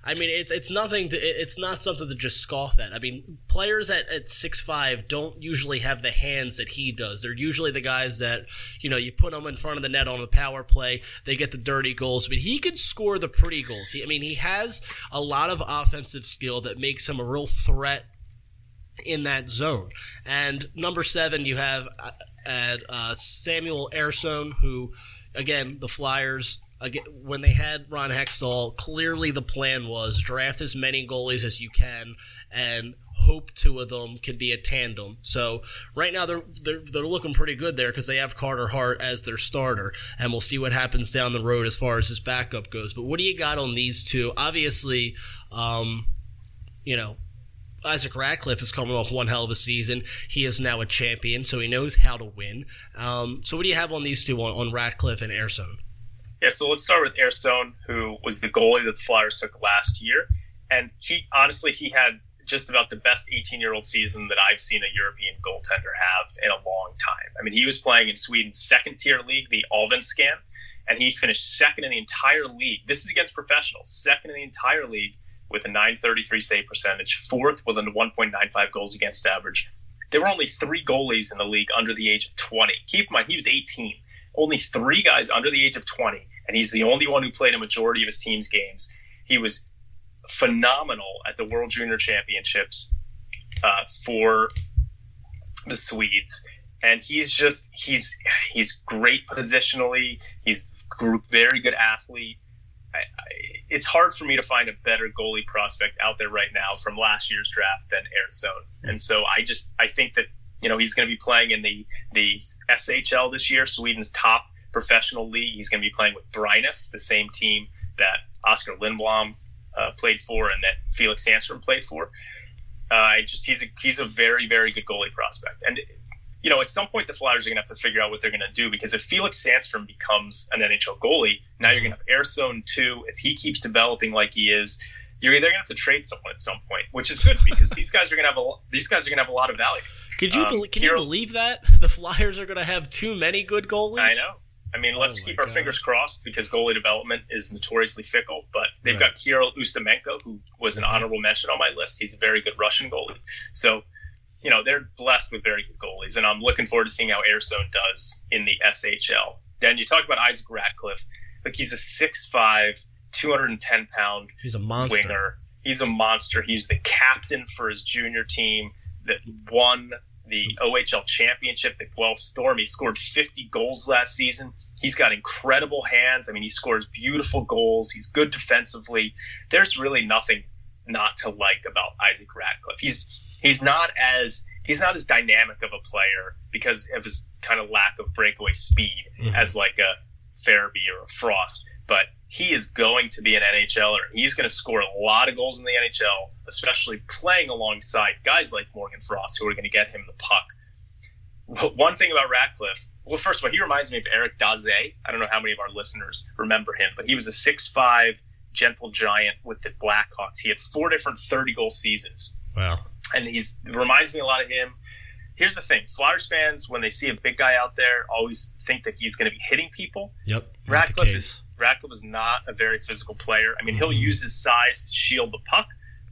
I mean it's it's nothing to it's not something to just scoff at. I mean players at at 6'5 don't usually have the hands that he does. They're usually the guys that you know you put them in front of the net on the power play, they get the dirty goals, but he can score the pretty goals. He, I mean he has a lot of offensive skill that makes him a real threat in that zone. And number 7 you have uh, uh, Samuel Ersson, who, again, the Flyers, again, when they had Ron Hextall, clearly the plan was draft as many goalies as you can and hope two of them can be a tandem. So right now they're they're, they're looking pretty good there because they have Carter Hart as their starter, and we'll see what happens down the road as far as his backup goes. But what do you got on these two? Obviously, um, you know. Isaac Ratcliffe is coming off one hell of a season. He is now a champion, so he knows how to win. Um, so, what do you have on these two on, on Ratcliffe and Ersson? Yeah, so let's start with Ersson, who was the goalie that the Flyers took last year, and he honestly he had just about the best 18 year old season that I've seen a European goaltender have in a long time. I mean, he was playing in Sweden's second tier league, the Allsvenskan, and he finished second in the entire league. This is against professionals, second in the entire league with a 933 save percentage, fourth with a 1.95 goals against average. There were only three goalies in the league under the age of 20. Keep in mind, he was 18. Only three guys under the age of 20, and he's the only one who played a majority of his team's games. He was phenomenal at the World Junior Championships uh, for the Swedes, and he's just he's he's great positionally. He's very good athlete. I, I, it's hard for me to find a better goalie prospect out there right now from last year's draft than Ersson. And so I just I think that you know he's going to be playing in the the SHL this year, Sweden's top professional league. He's going to be playing with Brynäs, the same team that Oskar Lindblom uh, played for and that Felix Sandstrom played for. Uh, I just he's a he's a very very good goalie prospect, and you know at some point the Flyers are going to have to figure out what they're going to do because if Felix Sandstrom becomes an NHL goalie, now you're going to have Ersson too. If he keeps developing like he is, you're either going to have to trade someone at some point, which is good because these guys are going to have a these guys are going to have a lot of value. Could you um, can you believe that the Flyers are going to have too many good goalies? I know. I mean, let's oh keep our God. fingers crossed because goalie development is notoriously fickle. But they've right. got Kirill Ustimenko, who was an mm-hmm. honorable mention on my list. He's a very good Russian goalie. So, you know, they're blessed with very good goalies, and I'm looking forward to seeing how Ersson does in the SHL. Then you talk about Isaac Ratcliffe. Like he's a 6'5", 210 pound he's a monster. winger. He's a monster. He's the captain for his junior team that won the OHL championship, the Guelph Storm. He scored 50 goals last season. He's got incredible hands. I mean, he scores beautiful goals. He's good defensively. There's really nothing not to like about Isaac Ratcliffe. He's he's not as he's not as dynamic of a player because of his kind of lack of breakaway speed mm-hmm. as like a Farabee or a Frost. But he is going to be an NHLer. He's going to score a lot of goals in the NHL, especially playing alongside guys like Morgan Frost, who are going to get him the puck. One thing about Ratcliffe, well, first of all, he reminds me of Eric Daze. I don't know how many of our listeners remember him, but he was a six-five gentle giant with the Blackhawks. He had four different 30 goal seasons. Wow. And he's reminds me a lot of him. Here's the thing Flyers fans, when they see a big guy out there, always think that he's going to be hitting people. Yep. Ratcliffe is, Ratcliffe is not a very physical player. I mean, mm-hmm. he'll use his size to shield the puck,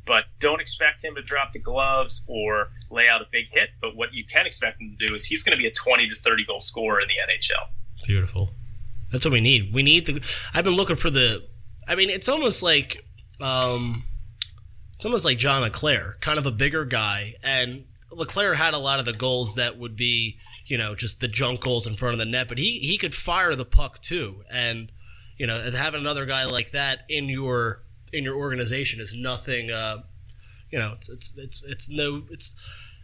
but don't expect him to drop the gloves or lay out a big hit. But what you can expect him to do is he's going to be a 20 to 30 goal scorer in the NHL. Beautiful. That's what we need. We need the. I've been looking for the. I mean, it's almost like. um It's almost like John LeClair, kind of a bigger guy, and LeClair had a lot of the goals that would be, you know, just the junk goals in front of the net, but he he could fire the puck too, and you know, having another guy like that in your in your organization is nothing. Uh, you know, it's it's it's it's no it's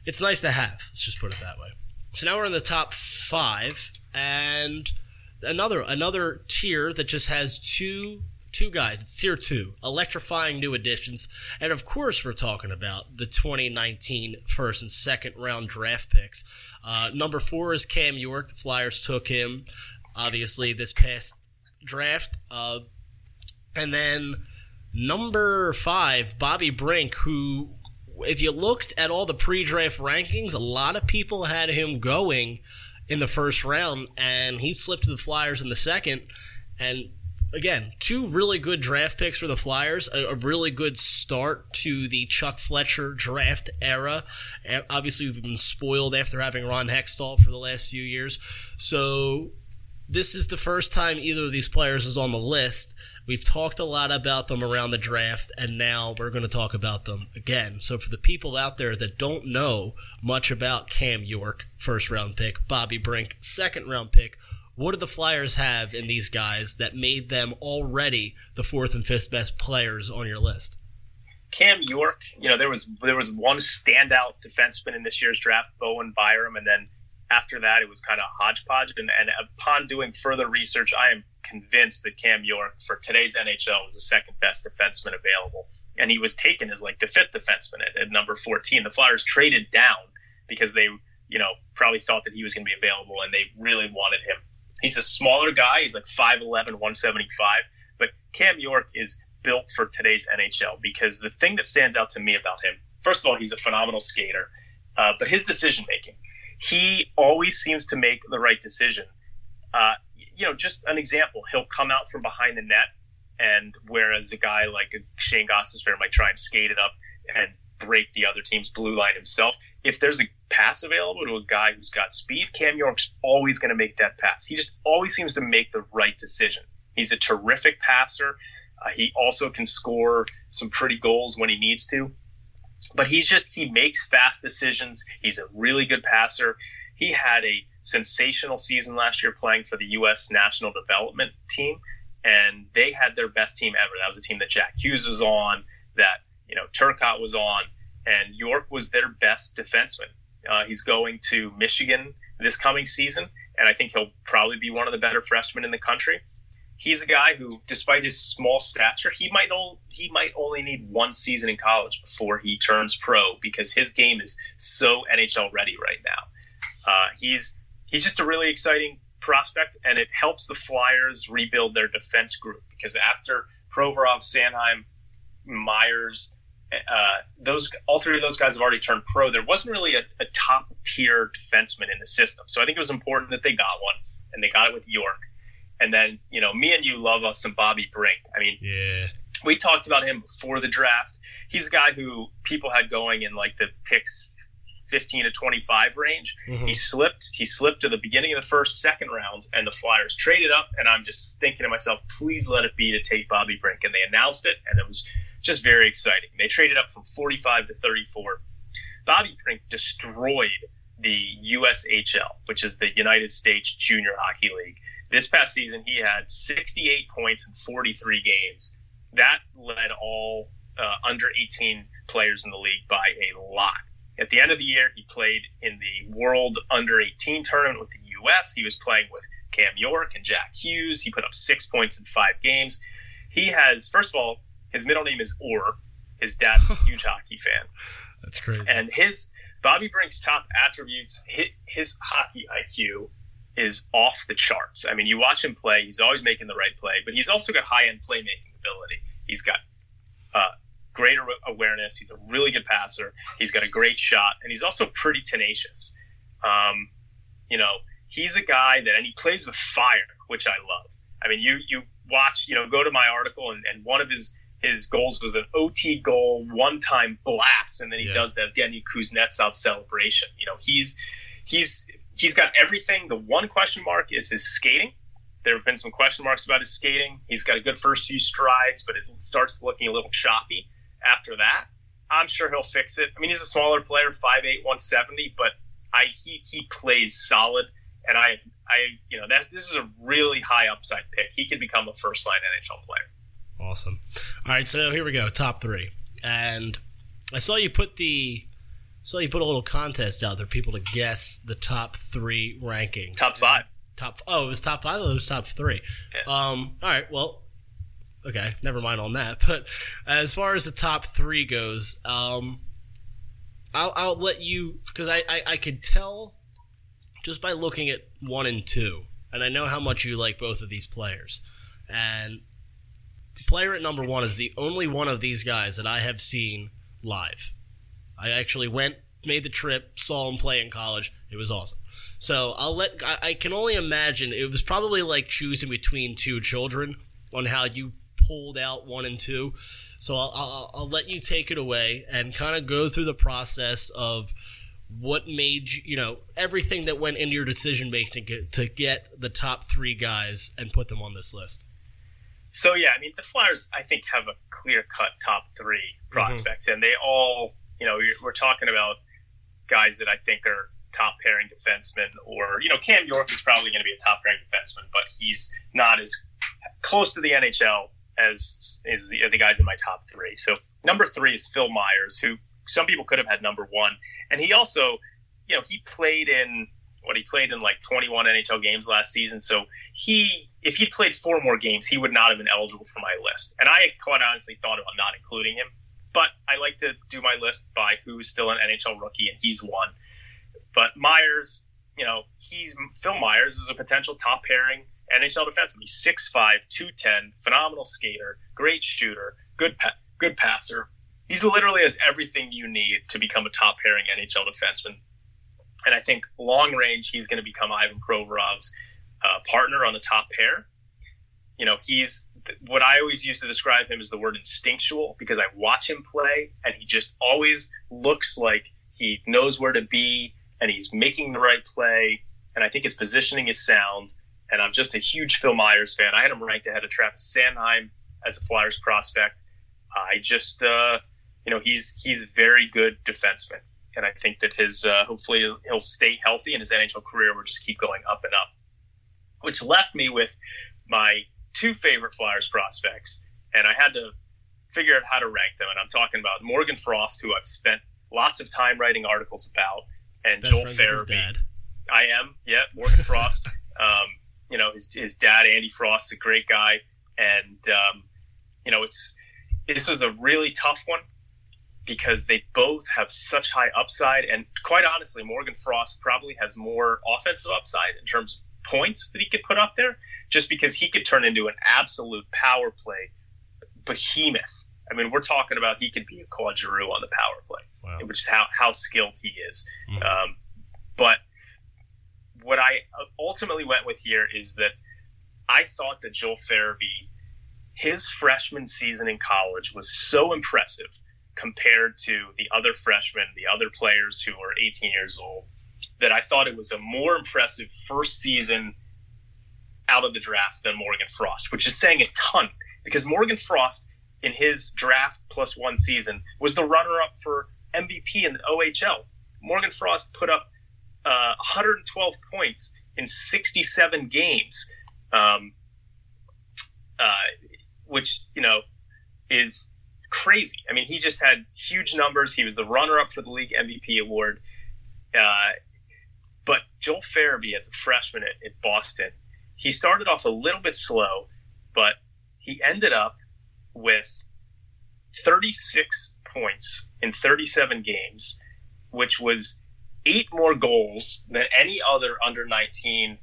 it's nice to have. Let's just put it that way. So now we're in the top five, and another another tier that just has two two guys. It's tier two, electrifying new additions, and of course we're talking about the 2019 first and second round draft picks. Uh, number four is Cam York. The Flyers took him, obviously this past draft, uh, and then Number five, Bobby Brink, who, if you looked at all the pre draft rankings, a lot of people had him going in the first round, and he slipped to the Flyers in the second. And again, two really good draft picks for the Flyers, a, a, really good start to the Chuck Fletcher draft era. Obviously, we've been spoiled after having Ron Hextall for the last few years. So, this is the first time either of these players is on the list. We've talked a lot about them around the draft, and now we're going to talk about them again. So, for the people out there that don't know much about Cam York, first round pick, Bobby Brink, second round pick, what do the Flyers have in these guys that made them already the fourth and fifth best players on your list? Cam York, you know, there was there was one standout defenseman in this year's draft, Bowen Byram, and then after that it was kind of hodgepodge. And, and upon doing further research, I am convinced that Cam York for today's NHL was the second best defenseman available. And he was taken as like the fifth defenseman at, at number 14. The Flyers traded down because they, you know, probably thought that he was going to be available and they really wanted him. He's a smaller guy. He's like 5'11, 175. But Cam York is built for today's NHL because the thing that stands out to me about him, first of all, he's a phenomenal skater, uh, but his decision making, he always seems to make the right decision. Uh, you know, just an example, he'll come out from behind the net, and whereas a guy like Shane Gostisbehere might try and skate it up and break the other team's blue line himself, if there's a pass available to a guy who's got speed, Cam York's always going to make that pass. He just always seems to make the right decision. He's a terrific passer. Uh, he also can score some pretty goals when he needs to. But he's just, he makes fast decisions. He's a really good passer. He had a sensational season last year playing for the U.S. national development team, and they had their best team ever. That was a team that Jack Hughes was on, that, you know, Turcotte was on, and York was their best defenseman. Uh, he's going to Michigan this coming season, and I think he'll probably be one of the better freshmen in the country he's a guy who, despite his small stature, he might only, he might only need one season in college before he turns pro because his game is so NHL ready right now. Uh, he's he's just a really exciting prospect, and it helps the Flyers rebuild their defense group because after Provorov, Sanheim, Myers. Uh, those all three of those guys have already turned pro. There wasn't really a, a top tier defenseman in the system, so I think it was important that they got one, and they got it with York and then, you know, me and you love us some Bobby Brink. I mean, yeah, we talked about him before the draft. He's a guy who people had going in like the picks 15 to 25 range. Mm-hmm. He slipped. He slipped to the beginning of the first, second rounds, and the Flyers traded up. And I'm just thinking to myself, please let it be to take Bobby Brink. And they announced it, and it was just very exciting. They traded up from 45 to 34. Bobby Brink destroyed the USHL, which is the United States Junior Hockey League. This past season, he had 68 points in 43 games. That led all uh, under 18 players in the league by a lot. At the end of the year, he played in the World Under 18 tournament with the U.S. He was playing with Cam York and Jack Hughes. He put up six points in five games. He has, first of all, his middle name is Orr. His dad's a huge hockey fan. That's crazy. And his Bobby Brink's top attributes, his, his hockey IQ is off the charts. I mean, you watch him play; he's always making the right play, but he's also got high end playmaking ability. He's got uh, greater awareness. He's a really good passer. He's got a great shot, and he's also pretty tenacious. Um, you know, he's a guy that, and he plays with fire, which I love. I mean, you you watch, you know, go to my article, and, and one of his his goals was an OT goal, one time blast, and then he yeah. does the Evgeny Kuznetsov celebration. You know, he's he's he's got everything. The one question mark is his skating. There have been some question marks about his skating. He's got a good first few strides, but it starts looking a little choppy after that. I'm sure he'll fix it. I mean, he's a smaller player, 5'8", 170, but I he he plays solid, and I I you know that this is a really high upside pick. He could become a first line NHL player. Awesome. All right, so here we go, top three, and I saw you put the so you put a little contest out there, people to guess the top three rankings. Top five. Top. Oh, it was top five. Oh, it was top three. Yeah. Um. All right. Well. Okay. Never mind on that. But as far as the top three goes, um, I'll I'll let you because I, I I could tell just by looking at one and two, and I know how much you like both of these players, and the player at number one is the only one of these guys that I have seen live. I actually went, made the trip, saw him play in college. It was awesome. So I'll let. I, I can only imagine it was probably like choosing between two children on how you pulled out one and two. So I'll, I'll, I'll let you take it away and kind of go through the process of what made you, you know, everything that went into your decision making to get, to get the top three guys and put them on this list. So yeah, I mean the Flyers I think have a clear cut top three prospects, mm-hmm. and they all you know, we're talking about guys that I think are top pairing defensemen, or you know, Cam York is probably going to be a top pairing defenseman, but he's not as close to the NHL as is the, the guys in my top three. So number three is Phil Myers, who some people could have had number one, and he also, you know, he played in what he played in like 21 NHL games last season. So he, if he'd played four more games, he would not have been eligible for my list. And I quite honestly thought about not including him, but I like to do my list by who's still an NHL rookie, and he's one. But Myers, you know, he's Phil Myers is a potential top pairing NHL defenseman. He's 6'5", 210, phenomenal skater, great shooter, good pa- good passer. He's literally has everything you need to become a top pairing NHL defenseman. And I think long range, he's going to become Ivan Provorov's uh, partner on the top pair. You know, he's what I always use to describe him is the word instinctual because I watch him play and he just always looks like he knows where to be and he's making the right play. And I think his positioning is sound. And I'm just a huge Phil Myers fan. I had him ranked ahead of Travis Sanheim as a Flyers prospect. I just, uh, you know, he's he's very good defenseman, and I think that his uh, hopefully he'll stay healthy and his NHL career will just keep going up and up. Which left me with my two favorite Flyers prospects, and I had to figure out how to rank them. And I'm talking about Morgan Frost, who I've spent lots of time writing articles about, and Best Joel Farabee. I am, yeah, Morgan Frost. um, you know, his, his dad, Andy Frost, is a great guy. And, um, you know, it's this was a really tough one because they both have such high upside. And quite honestly, Morgan Frost probably has more offensive upside in terms of points that he could put up there, just because he could turn into an absolute power play behemoth. I mean, we're talking about he could be a Claude Giroux on the power play, Wow. which is how, how skilled he is. Mhm. Um, but what I ultimately went with here is that I thought that Joel Farabee, his freshman season in college was so impressive compared to the other freshmen, the other players who were 18 years old, that I thought it was a more impressive first season out of the draft than Morgan Frost, which is saying a ton because Morgan Frost in his draft plus one season was the runner up for MVP in the OHL. Morgan Frost put up uh, 112 points in 67 games, um, uh, which you know is crazy. I mean, he just had huge numbers. He was the runner-up for the league MVP award. Uh, but Joel Farabee, as a freshman at, at Boston, he started off a little bit slow, but he ended up with 36 points in 37 games, which was eight more goals than any other under 19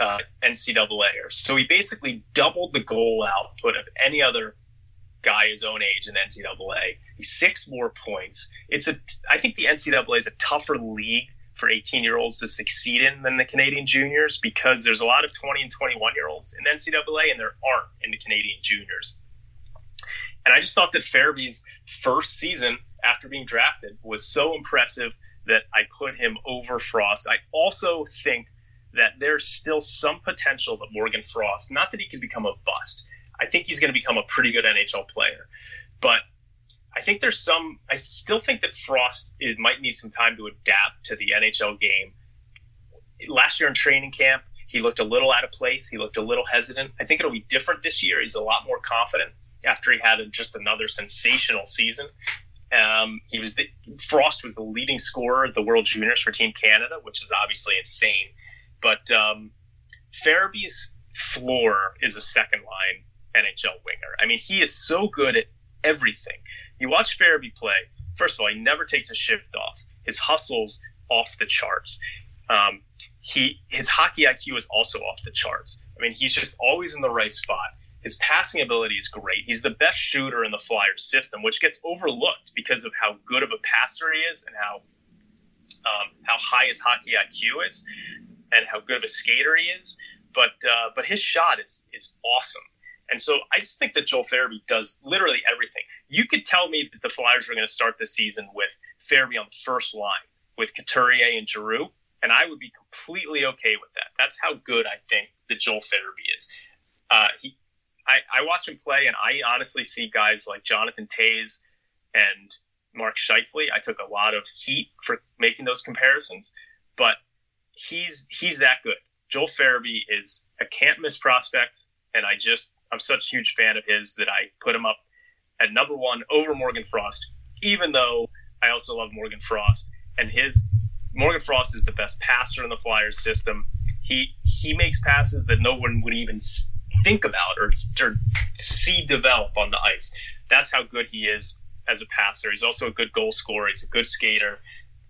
uh, NCAA. So he basically doubled the goal output of any other guy his own age in the NCAA. He's six more points. It's a. I think the NCAA is a tougher league for 18 year olds to succeed in than the Canadian juniors because there's a lot of 20 and 21 year olds in NCAA and there aren't in the Canadian juniors. And I just thought that Farabee's first season after being drafted was so impressive that I put him over Frost. I also think that there's still some potential that Morgan Frost, not that he could become a bust. I think he's going to become a pretty good NHL player. But I think there's some, I still think that Frost it might need some time to adapt to the NHL game. Last year in training camp, he looked a little out of place. He looked a little hesitant. I think it'll be different this year. He's a lot more confident after he had just another sensational season. Um, he was the, Frost was the leading scorer at the World Juniors for Team Canada, which is obviously insane. But um, Farabee's floor is a second line NHL winger. I mean, he is so good at everything. You watch Farabee play. First of all, he never takes a shift off. His hustle's off the charts. Um, he his hockey IQ is also off the charts. I mean, he's just always in the right spot. His passing ability is great. He's the best shooter in the Flyers system, which gets overlooked because of how good of a passer he is and how um, how high his hockey IQ is and how good of a skater he is. But uh, but his shot is is awesome. And so I just think that Joel Farabee does literally everything. You could tell me that the Flyers were going to start the season with Farabee on the first line with Couturier and Giroux, and I would be completely okay with that. That's how good I think that Joel Farabee is. Uh, he, I, I watch him play, and I honestly see guys like Jonathan Toews and Mark Scheifele. I took a lot of heat for making those comparisons, but he's he's that good. Joel Farabee is a can't miss prospect, and I just I'm such a huge fan of his that I put him up at number one over Morgan Frost, even though I also love Morgan Frost and his Morgan Frost is the best passer in the Flyers system. He he makes passes that no one would even think about or, or see develop on the ice. That's how good he is as a passer. He's also a good goal scorer. He's a good skater.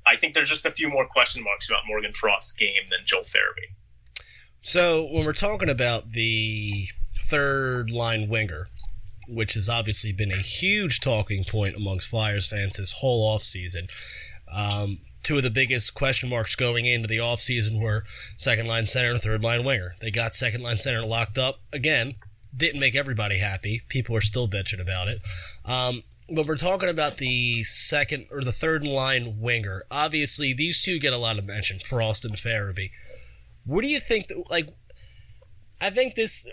I think there's just a few more question marks about Morgan Frost's game than Joel Farabee. So when we're talking about the third line winger, which has obviously been a huge talking point amongst Flyers fans this whole offseason, um, two of the biggest question marks going into the offseason were second line center and third line winger. They got second line center locked up. Again, didn't make everybody happy. People are still bitching about it. Um, but we're talking about the second or the third line winger. Obviously, these two get a lot of mention, Frost and Farabee. What do you think? That, like, I think this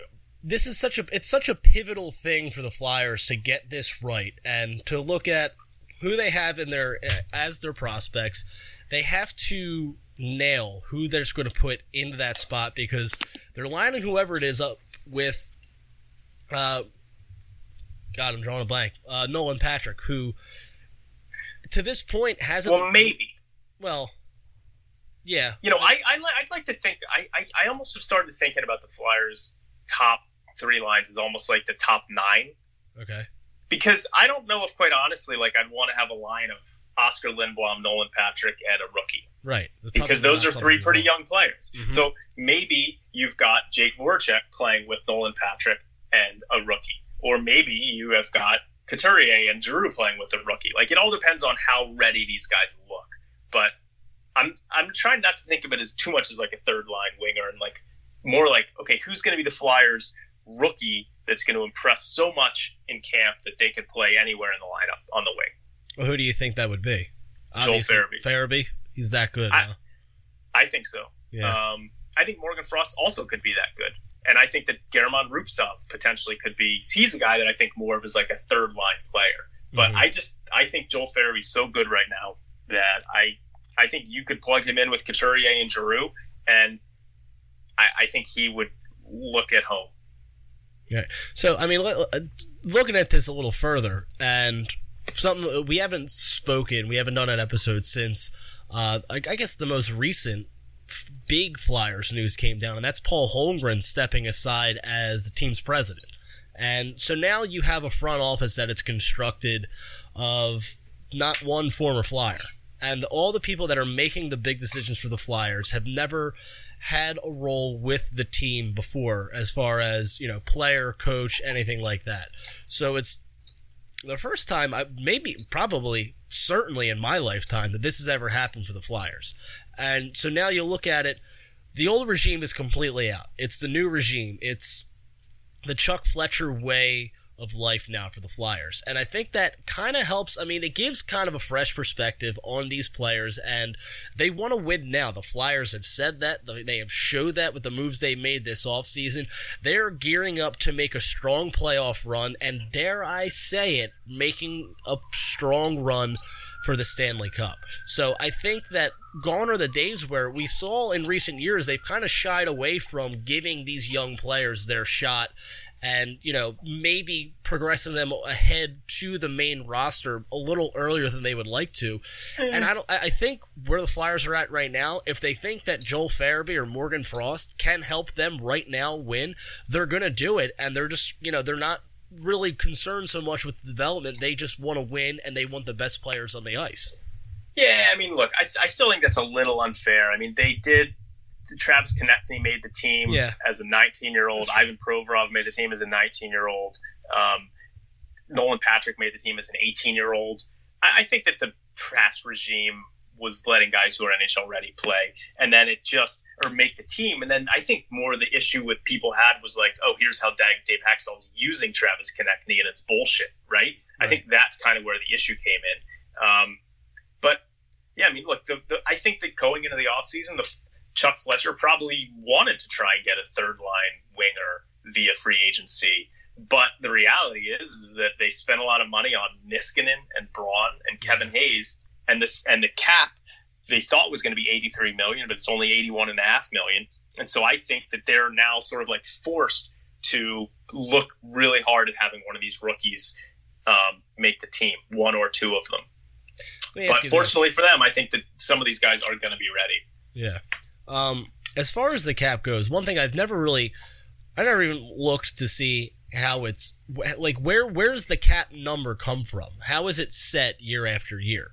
this is such a it's such a pivotal thing for the Flyers to get this right and to look at who they have in their as their prospects. They have to nail who they're going to put into that spot because they're lining whoever it is up with. Uh, God, I'm drawing a blank. Uh, Nolan Patrick, who to this point hasn't. Well, maybe. Well, yeah. You know, I, I would like to think I, I I almost have started thinking about the Flyers' top three lines is almost like the top nine. Okay. Because I don't know if, quite honestly, like I'd want to have a line of Oskar Lindblom, Nolan Patrick, and a rookie. Right. Because those are three pretty young players. Mm-hmm. So maybe you've got Jake Voracek playing with Nolan Patrick and a rookie or maybe you have got Couturier and Drew playing with a rookie. Like it all depends on how ready these guys look. But I'm I'm trying not to think of it as too much as like a third line winger and like more like okay, who's going to be the Flyers rookie that's going to impress so much in camp that they could play anywhere in the lineup on the wing. Well, who do you think that would be? Joel Farabee. Farabee, he's that good. I, huh? I think so. Yeah. Um, I think Morgan Frost also could be that good. And I think that German Rubtsov potentially could be. He's a guy that I think more of as like a third line player. But Mhm. I just I think Joel Farabee's so good right now that I I think you could plug him in with Couturier and Giroux, and I, I think he would look at home. So, I mean, looking at this a little further, and something we haven't spoken, we haven't done an episode since, uh, I, guess the most recent big Flyers news came down, and that's Paul Holmgren stepping aside as the team's president. And so now you have a front office that it's constructed of not one former Flyer. And all the people that are making the big decisions for the Flyers have never had a role with the team before as far as, you know, player, coach, anything like that. So it's the first time I maybe probably certainly in my lifetime that this has ever happened for the Flyers. And so now you look at it, the old regime is completely out. It's the new regime. It's the Chuck Fletcher way of life now for the Flyers. And I think that kind of helps. I mean, it gives kind of a fresh perspective on these players, and they want to win now. The Flyers have said that. They have showed that with the moves they made this offseason. They're gearing up to make a strong playoff run, and dare I say it, making a strong run for the Stanley Cup. So I think that gone are the days where we saw in recent years they've kind of shied away from giving these young players their shot and you know maybe progressing them ahead to the main roster a little earlier than they would like to. And I don't. I I think where the Flyers are at right now, if they think that Joel Farabee or Morgan Frost can help them right now win, they're gonna do it, and they're just you know they're not really concerned so much with the development. They just want to win, and they want the best players on the ice. Yeah, I mean, look, I, I still think that's a little unfair. I mean, they did. Travis Konecny made the team Yeah. as a 19 year old. Ivan Provorov made the team as a 19 year old. Um, Nolan Patrick made the team as an 18 year old. I, I think that the past regime was letting guys who are NHL ready play, and then it just or make the team. And then I think more of the issue with people had was like, oh, here's how Dave, Dave Hakstol's using Travis Konecny, and it's bullshit, right? I think that's kind of where the issue came in. Um, but yeah, I mean, look, the, the, I think that going into the offseason, the Chuck Fletcher probably wanted to try and get a third line winger via free agency. But the reality is, is that they spent a lot of money on Niskanen and Braun and Kevin Hayes, and this and the cap they thought was going to be 83 million, but it's only 81 and a half million. And so I think that they're now sort of like forced to look really hard at having one of these rookies um, make the team, one or two of them. Let me ask But fortunately this. for them, I think that some of these guys are going to be ready. yeah. Um, as far as the cap goes, one thing I've never really, I never even looked to see how it's like where where's the cap number come from? How is it set year after year?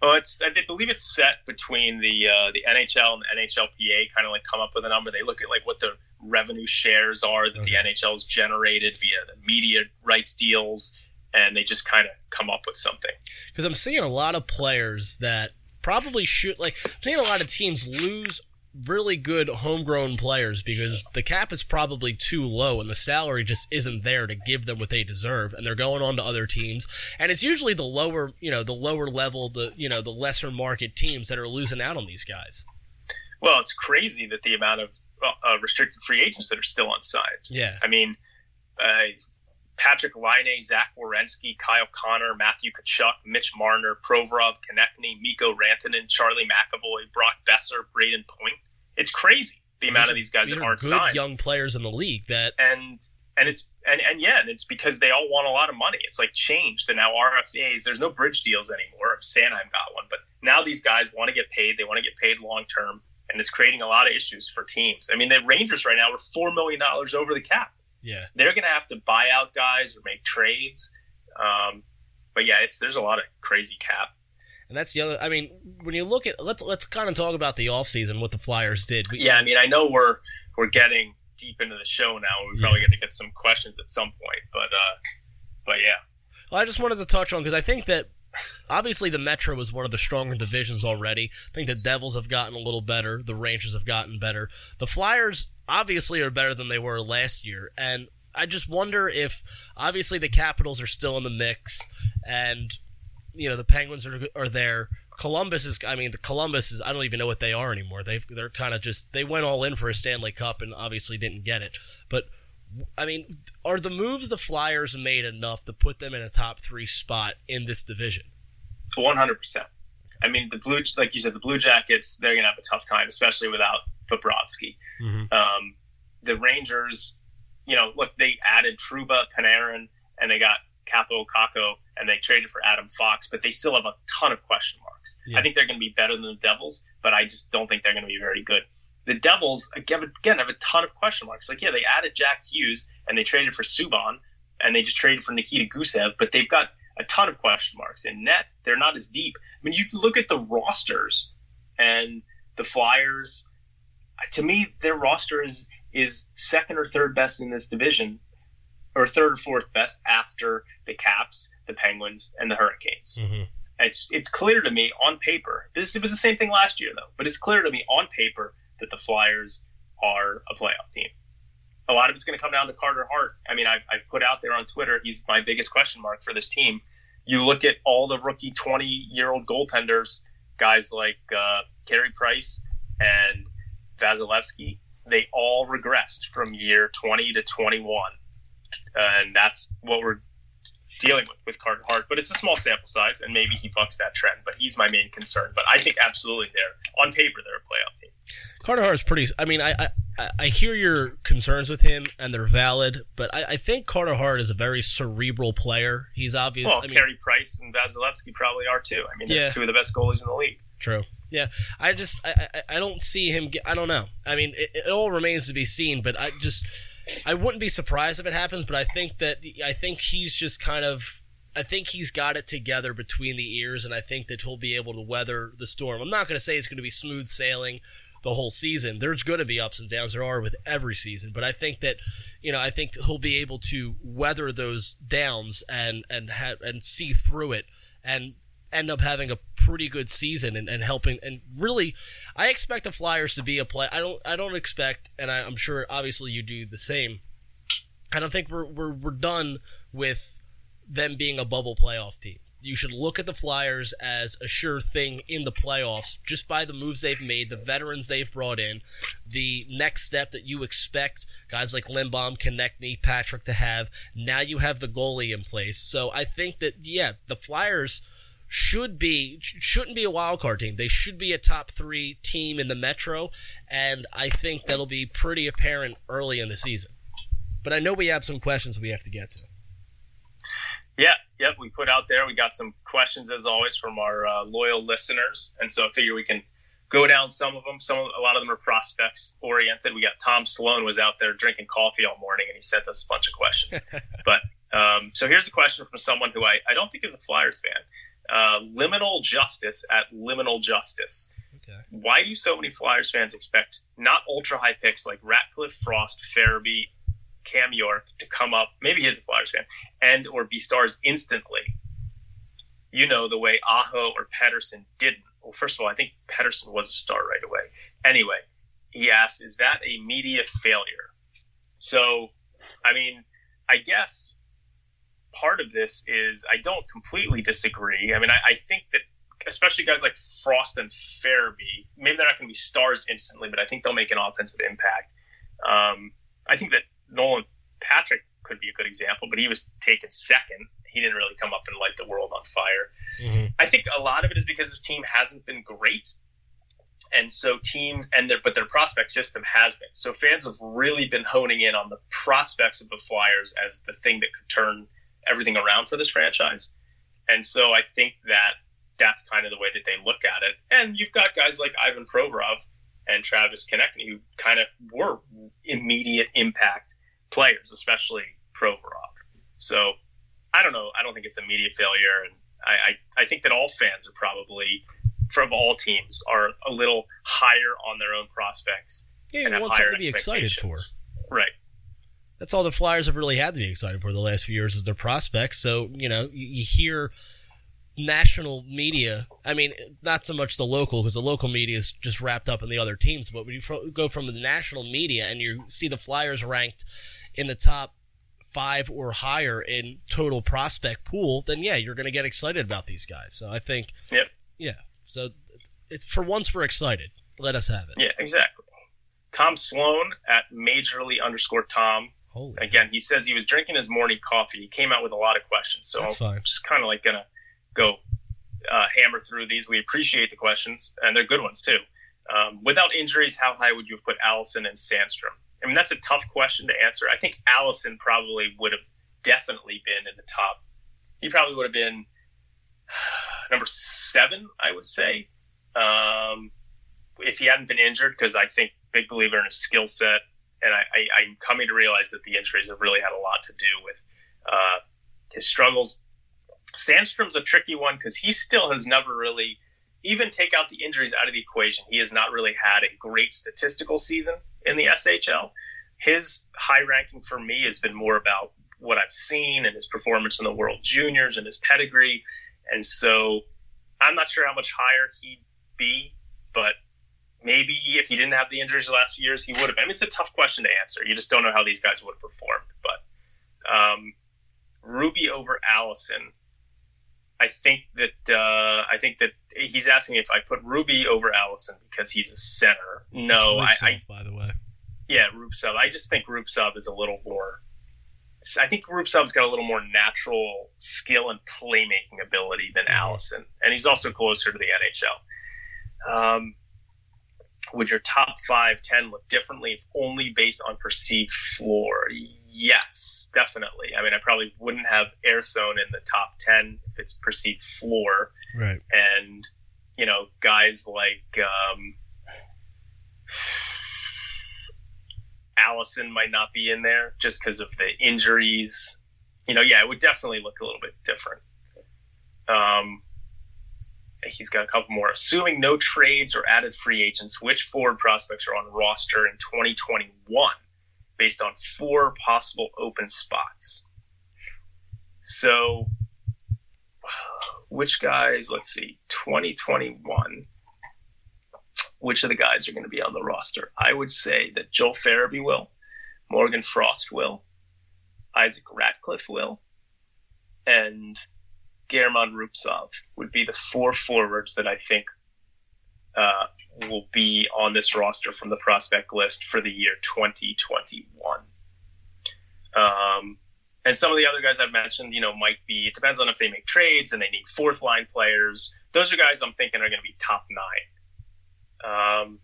Well, it's I believe it's set between the uh, the NHL and the NHLPA. Kind of like come up with a number. They look at like what the revenue shares are that the NHL has generated via the media rights deals, and they just kind of come up with something. because I'm seeing a lot of players that probably should like I'm seeing a lot of teams lose really good homegrown players because the cap is probably too low and the salary just isn't there to give them what they deserve and they're going on to other teams. And it's usually the lower you know the lower level the you know the lesser market teams that are losing out on these guys. Well, it's crazy that the amount of uh, restricted free agents that are still unsigned. yeah. I mean, uh, Patrik Laine, Zach Werenski, Kyle Connor, Matthew Tkachuk, Mitch Marner, Provorov, Konecny, Mikko Rantanen, Charlie McAvoy, Brock Boeser, Brayden Point. It's crazy the amount of these guys that are aren't good signed. young players in the league that and and it's and, and yeah, and it's because they all want a lot of money. It's like changed. They're now RFAs. There's no bridge deals anymore. Sanheim got one, but now these guys want to get paid. They want to get paid long term, and it's creating a lot of issues for teams. I mean, the Rangers right now are four million dollars over the cap yeah they're going to have to buy out guys or make trades. Um, but yeah, it's there's a lot of crazy cap. and that's the other I mean when you look at let's let's kind of talk about the offseason what the Flyers did We- Yeah, I mean, I know we're we're getting deep into the show now. We probably Yeah. got to get some questions at some point, but uh, but yeah, Well, I just wanted to touch on because I think that obviously the Metro was one of the stronger divisions already. I think the Devils have gotten a little better. The Rangers have gotten better. The Flyers obviously are better than they were last year, and I just wonder if obviously the Capitals are still in the mix, and you know the Penguins are are there. Columbus is, I mean, the Columbus is, I don't even know what they are anymore. They've, they're kind of just, they went all in for a Stanley Cup and obviously didn't get it. But I mean, are the moves the Flyers made enough to put them in a top three spot in this division? one hundred percent. I mean, the blue, like you said, the Blue Jackets, they're going to have a tough time, especially without Bobrovsky. Mhm. Um, the Rangers, you know, look, they added Trouba, Panarin, and they got Kaapo Kakko, and they traded for Adam Fox, but they still have a ton of question marks. Yeah. I think they're going to be better than the Devils, but I just don't think they're going to be very good. The Devils, again, again, have a ton of question marks. Like, yeah, they added Jack Hughes, and they traded for Subban, and they just traded for Nikita Gusev, but they've got a ton of question marks. In net, they're not as deep. I mean, you look at the rosters, and the Flyers, to me, their roster is is second or third best in this division, or third or fourth best after the Caps, the Penguins, and the Hurricanes. Mm-hmm. It's it's clear to me on paper. This it was the same thing last year though, but it's clear to me on paper that the Flyers are a playoff team. A lot of it's going to come down to Carter Hart. I mean, I've, I've put out there on Twitter he's my biggest question mark for this team. You look at all the rookie twenty year old goaltenders, guys like uh, Carey Price and Vasilevskiy. They all regressed from year twenty to twenty one, and that's what we're dealing with with Carter Hart, but it's a small sample size, and maybe he bucks that trend. But he's my main concern. But I think absolutely they're on paper they're a playoff team. Carter Hart is pretty. I mean, I, I I hear your concerns with him, and they're valid. But I, I think Carter Hart is a very cerebral player. He's obvious. Well, I mean, Carey Price and Vasilevskiy probably are too. I mean, they're Yeah. two of the best goalies in the league. True. Yeah, I just I, I, I don't see him. Get, I don't know. I mean, it, it all remains to be seen. But I just I wouldn't be surprised if it happens. But I think that I think he's just kind of. I think he's got it together between the ears, and I think that he'll be able to weather the storm. I'm not going to say it's going to be smooth sailing the whole season. There's going to be ups and downs. There are with every season, but I think that you know I think he'll be able to weather those downs and and ha- and see through it and end up having a pretty good season and, and helping and really I expect the Flyers to be a play I don't I don't expect and I, I'm sure obviously you do the same I don't think we're, we're we're done with them being a bubble playoff team. You should look at the Flyers as a sure thing in the playoffs just by the moves they've made, the veterans they've brought in, the next step that you expect guys like Lindblom, Konecny, Patrick to have. Now you have the goalie in place. So I think that yeah, the Flyers should be shouldn't be a wild card team. They should be a top 3 team in the Metro and I think that'll be pretty apparent early in the season. But I know we have some questions we have to get to. Yeah, yep. We put out there. We got some questions as always from our uh, loyal listeners, and so I figure we can go down some of them. Some a lot of them are prospects oriented. We got Tom Sloan was out there drinking coffee all morning, and he sent us a bunch of questions. but um, so here's a question from someone who I, I don't think is a Flyers fan. Uh, liminal justice at liminal justice. Okay. Why do so many Flyers fans expect not ultra high picks like Ratcliffe, Frost, Farabee, Cam York to come up? Maybe he's a Flyers fan and or be stars instantly. You know the way Aho or Pettersson didn't. Well, first of all, I think Pettersson was a star right away. Anyway, he asked, "Is that a media failure?" So, I mean, I guess part of this is I don't completely disagree. I mean, I, I think that especially guys like Frost and Farabee, maybe they're not going to be stars instantly, but I think they'll make an offensive impact. Um, I think that Nolan Patrick could be a good example, but he was taken second. He didn't really come up and light the world on fire. Mm-hmm. I think a lot of it is because his team hasn't been great. And so teams and their but their prospect system has been. So fans have really been honing in on the prospects of the Flyers as the thing that could turn everything around for this franchise. And so I think that that's kind of the way that they look at it. And you've got guys like Ivan Provorov and Travis Konecny who kind of were immediate impact players, especially Provorov. So I don't know. I don't think it's a media failure, and I, I, I think that all fans are probably from all teams are a little higher on their own prospects. Yeah, and you want something to be excited for. Right. That's all the Flyers have really had to be excited for the last few years is their prospects. So you know, you, you hear national media. I mean, not so much the local because the local media is just wrapped up in the other teams. But when you go from the national media and you see the Flyers ranked in the top five or higher in total prospect pool, then yeah, you're going to get excited about these guys. So I think, Yep. yeah. So it's for once we're excited. Let us have it. Yeah, exactly. Tom Sloan at majorly underscore Tom. Holy, Again, he says he was drinking his morning coffee. He came out with a lot of questions, so I'm just kind of like gonna go uh, hammer through these. We appreciate the questions, and they're good ones too. Um, without injuries, how high would you have put Allison and Sandstrom? I mean, that's a tough question to answer. I think Allison probably would have definitely been in the top. He probably would have been number seven, I would say, um, if he hadn't been injured. Because I think big believer in his skill set, and I, I, I'm coming to realize that the injuries have really had a lot to do with uh, his struggles. Sandstrom's a tricky one because he still has never really, even take out the injuries out of the equation, he has not really had a great statistical season in the SHL. His high ranking for me has been more about what I've seen and his performance in the World Juniors and his pedigree. And so I'm not sure how much higher he'd be, but maybe if he didn't have the injuries the last few years, he would have. I mean, it's a tough question to answer. You just don't know how these guys would have performed. But um, Ruby over Allison, I think that uh, I think that he's asking if I put Ruby over Allison because he's a center. No, I, I by the way. yeah, Rubtsov. I just think Rubtsov is a little more. I think Rubtsov's got a little more natural skill and playmaking ability than Allison, and he's also closer to the NHL. Um, would your top five, ten look differently if only based on perceived floor? Yes, definitely. I mean, I probably wouldn't have Ersson in the top ten if it's perceived floor Right. and you know guys like um, Allison might not be in there just because of the injuries. You know, yeah, it would definitely look a little bit different. Um, he's got a couple more. Assuming no trades or added free agents, which forward prospects are on roster in 2021 based on four possible open spots? So, which guys, let's see, 2021, which of the guys are going to be on the roster? I would say that Joel Farabee will, Morgan Frost will, Isaac Ratcliffe will, and German Rubtsov would be the four forwards that I think uh, will be on this roster from the prospect list for the year 2021. Um, and some of the other guys I've mentioned, you know, might be, it depends on if they make trades and they need fourth line players. Those are guys I'm thinking are going to be top nine. Um,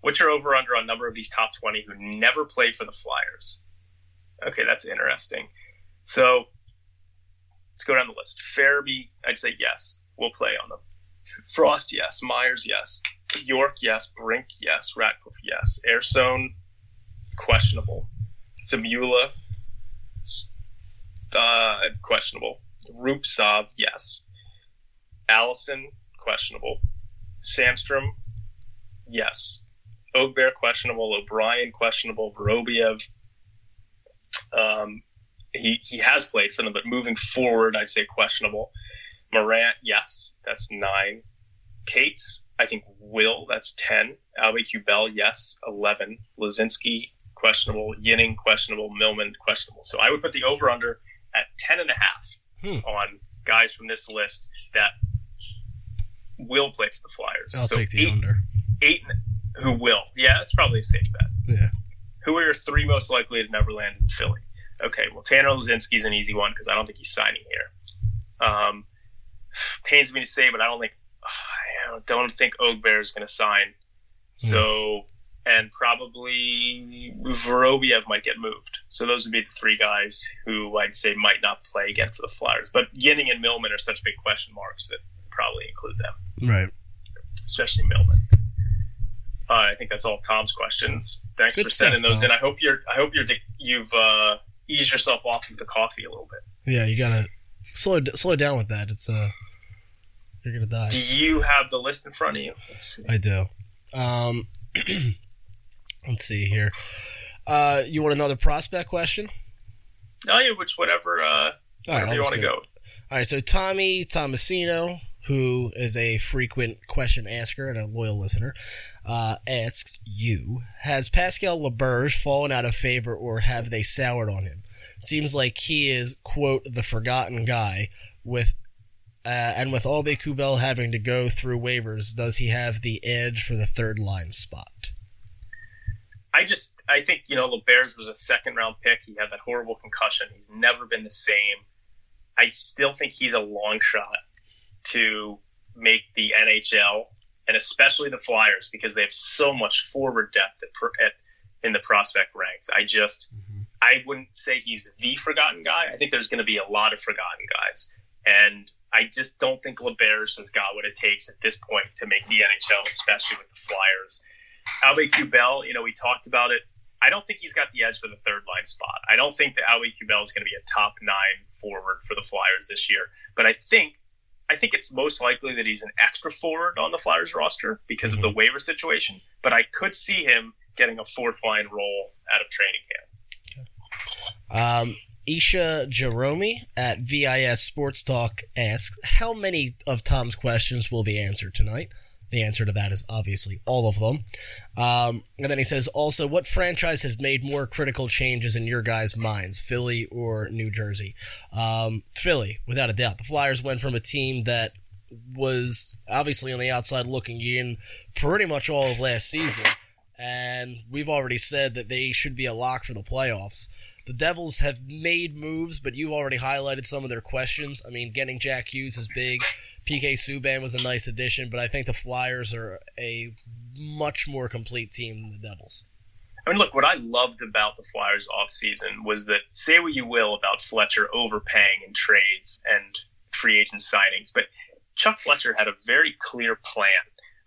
which are over under on number of these top 20 who never played for the Flyers. Okay, that's interesting. So let's go down the list. Farabee, I'd say yes, we'll play on them. Frost, yes. Myers, yes. York, yes. Brink, yes. Ratcliffe, yes. Ersson, questionable. Zamula, uh, questionable. Rubtsov, yes. Allison, questionable. Sandstrom, yes. Högberg, questionable. O'Brien, questionable. Vorobyev, um, he, he has played for them, but moving forward, I'd say questionable. Morin, yes, that's nine. Kase, I think will, that's 10. Aube-Kubel, yes, 11. Laczynski, questionable. Ginning, questionable. Millman, questionable. So I would put the over under at 10 and a half Hmm. on guys from this list that will play for the Flyers. I'll so take the eight, under. eight who will. Yeah, that's probably a safe bet. Yeah. Who are your three most likely to never land in Philly? Okay, well, Tanner Laczynski's an easy one because I don't think he's signing here. Um, pains me to say, but I don't think I don't think Högberg is going to sign. So, and probably Vorobyev might get moved. So those would be the three guys who I'd say might not play again for the Flyers. But Ginning and Millman are such big question marks that probably include them Right. especially Millman. Uh, I think that's all Tom's questions. Thanks Good for sending stuff, those Tom. in. I hope you're. I hope you're. You've uh, eased yourself off of the coffee a little bit. Yeah, you gotta slow slow down with that. It's uh, you're gonna die. Do you have the list in front of you? I do. Um, let's see here. Uh, you want another prospect question? Oh yeah, which whatever. Uh, right, wherever you want to go. go. All right, so Tommy Tomasino, who is a frequent question asker and a loyal listener, uh, asks you: Has Pascal Laberge fallen out of favor, or have they soured on him? It seems like he is quote the forgotten guy. With uh, and with Aube-Kubel having to go through waivers, does he have the edge for the third line spot? I just. I think you know Laberge was a second round pick. He had that horrible concussion. He's never been the same. I still think he's a long shot to make the NHL and especially the Flyers because they have so much forward depth at, at in the prospect ranks. I just mm-hmm. I wouldn't say he's the forgotten guy. I think there's going to be a lot of forgotten guys, and I just don't think Laberge has got what it takes at this point to make the NHL, especially with the Flyers. Albe Bell, you know, we talked about it. I don't think he's got the edge for the third line spot. I don't think that Albe Bell is going to be a top nine forward for the Flyers this year. But I think I think it's most likely that he's an extra forward on the Flyers roster because of the waiver situation. But I could see him getting a fourth line role out of training camp. Um, Isha Jerome at VIS Sports Talk asks, How many of Tom's questions will be answered tonight? The answer to that is obviously all of them. Um, and then he says, also, what franchise has made more critical changes in your guys' minds, Philly or New Jersey? Um, Philly, without a doubt. The Flyers went from a team that was obviously on the outside looking in pretty much all of last season, and we've already said that they should be a lock for the playoffs. The Devils have made moves, but you've already highlighted some of their questions. I mean, getting Jack Hughes is big. PK Subban was a nice addition, but I think the Flyers are a much more complete team than the Devils. I mean, look, what I loved about the Flyers offseason was that say what you will about Fletcher overpaying in trades and free agent signings, but Chuck Fletcher had a very clear plan,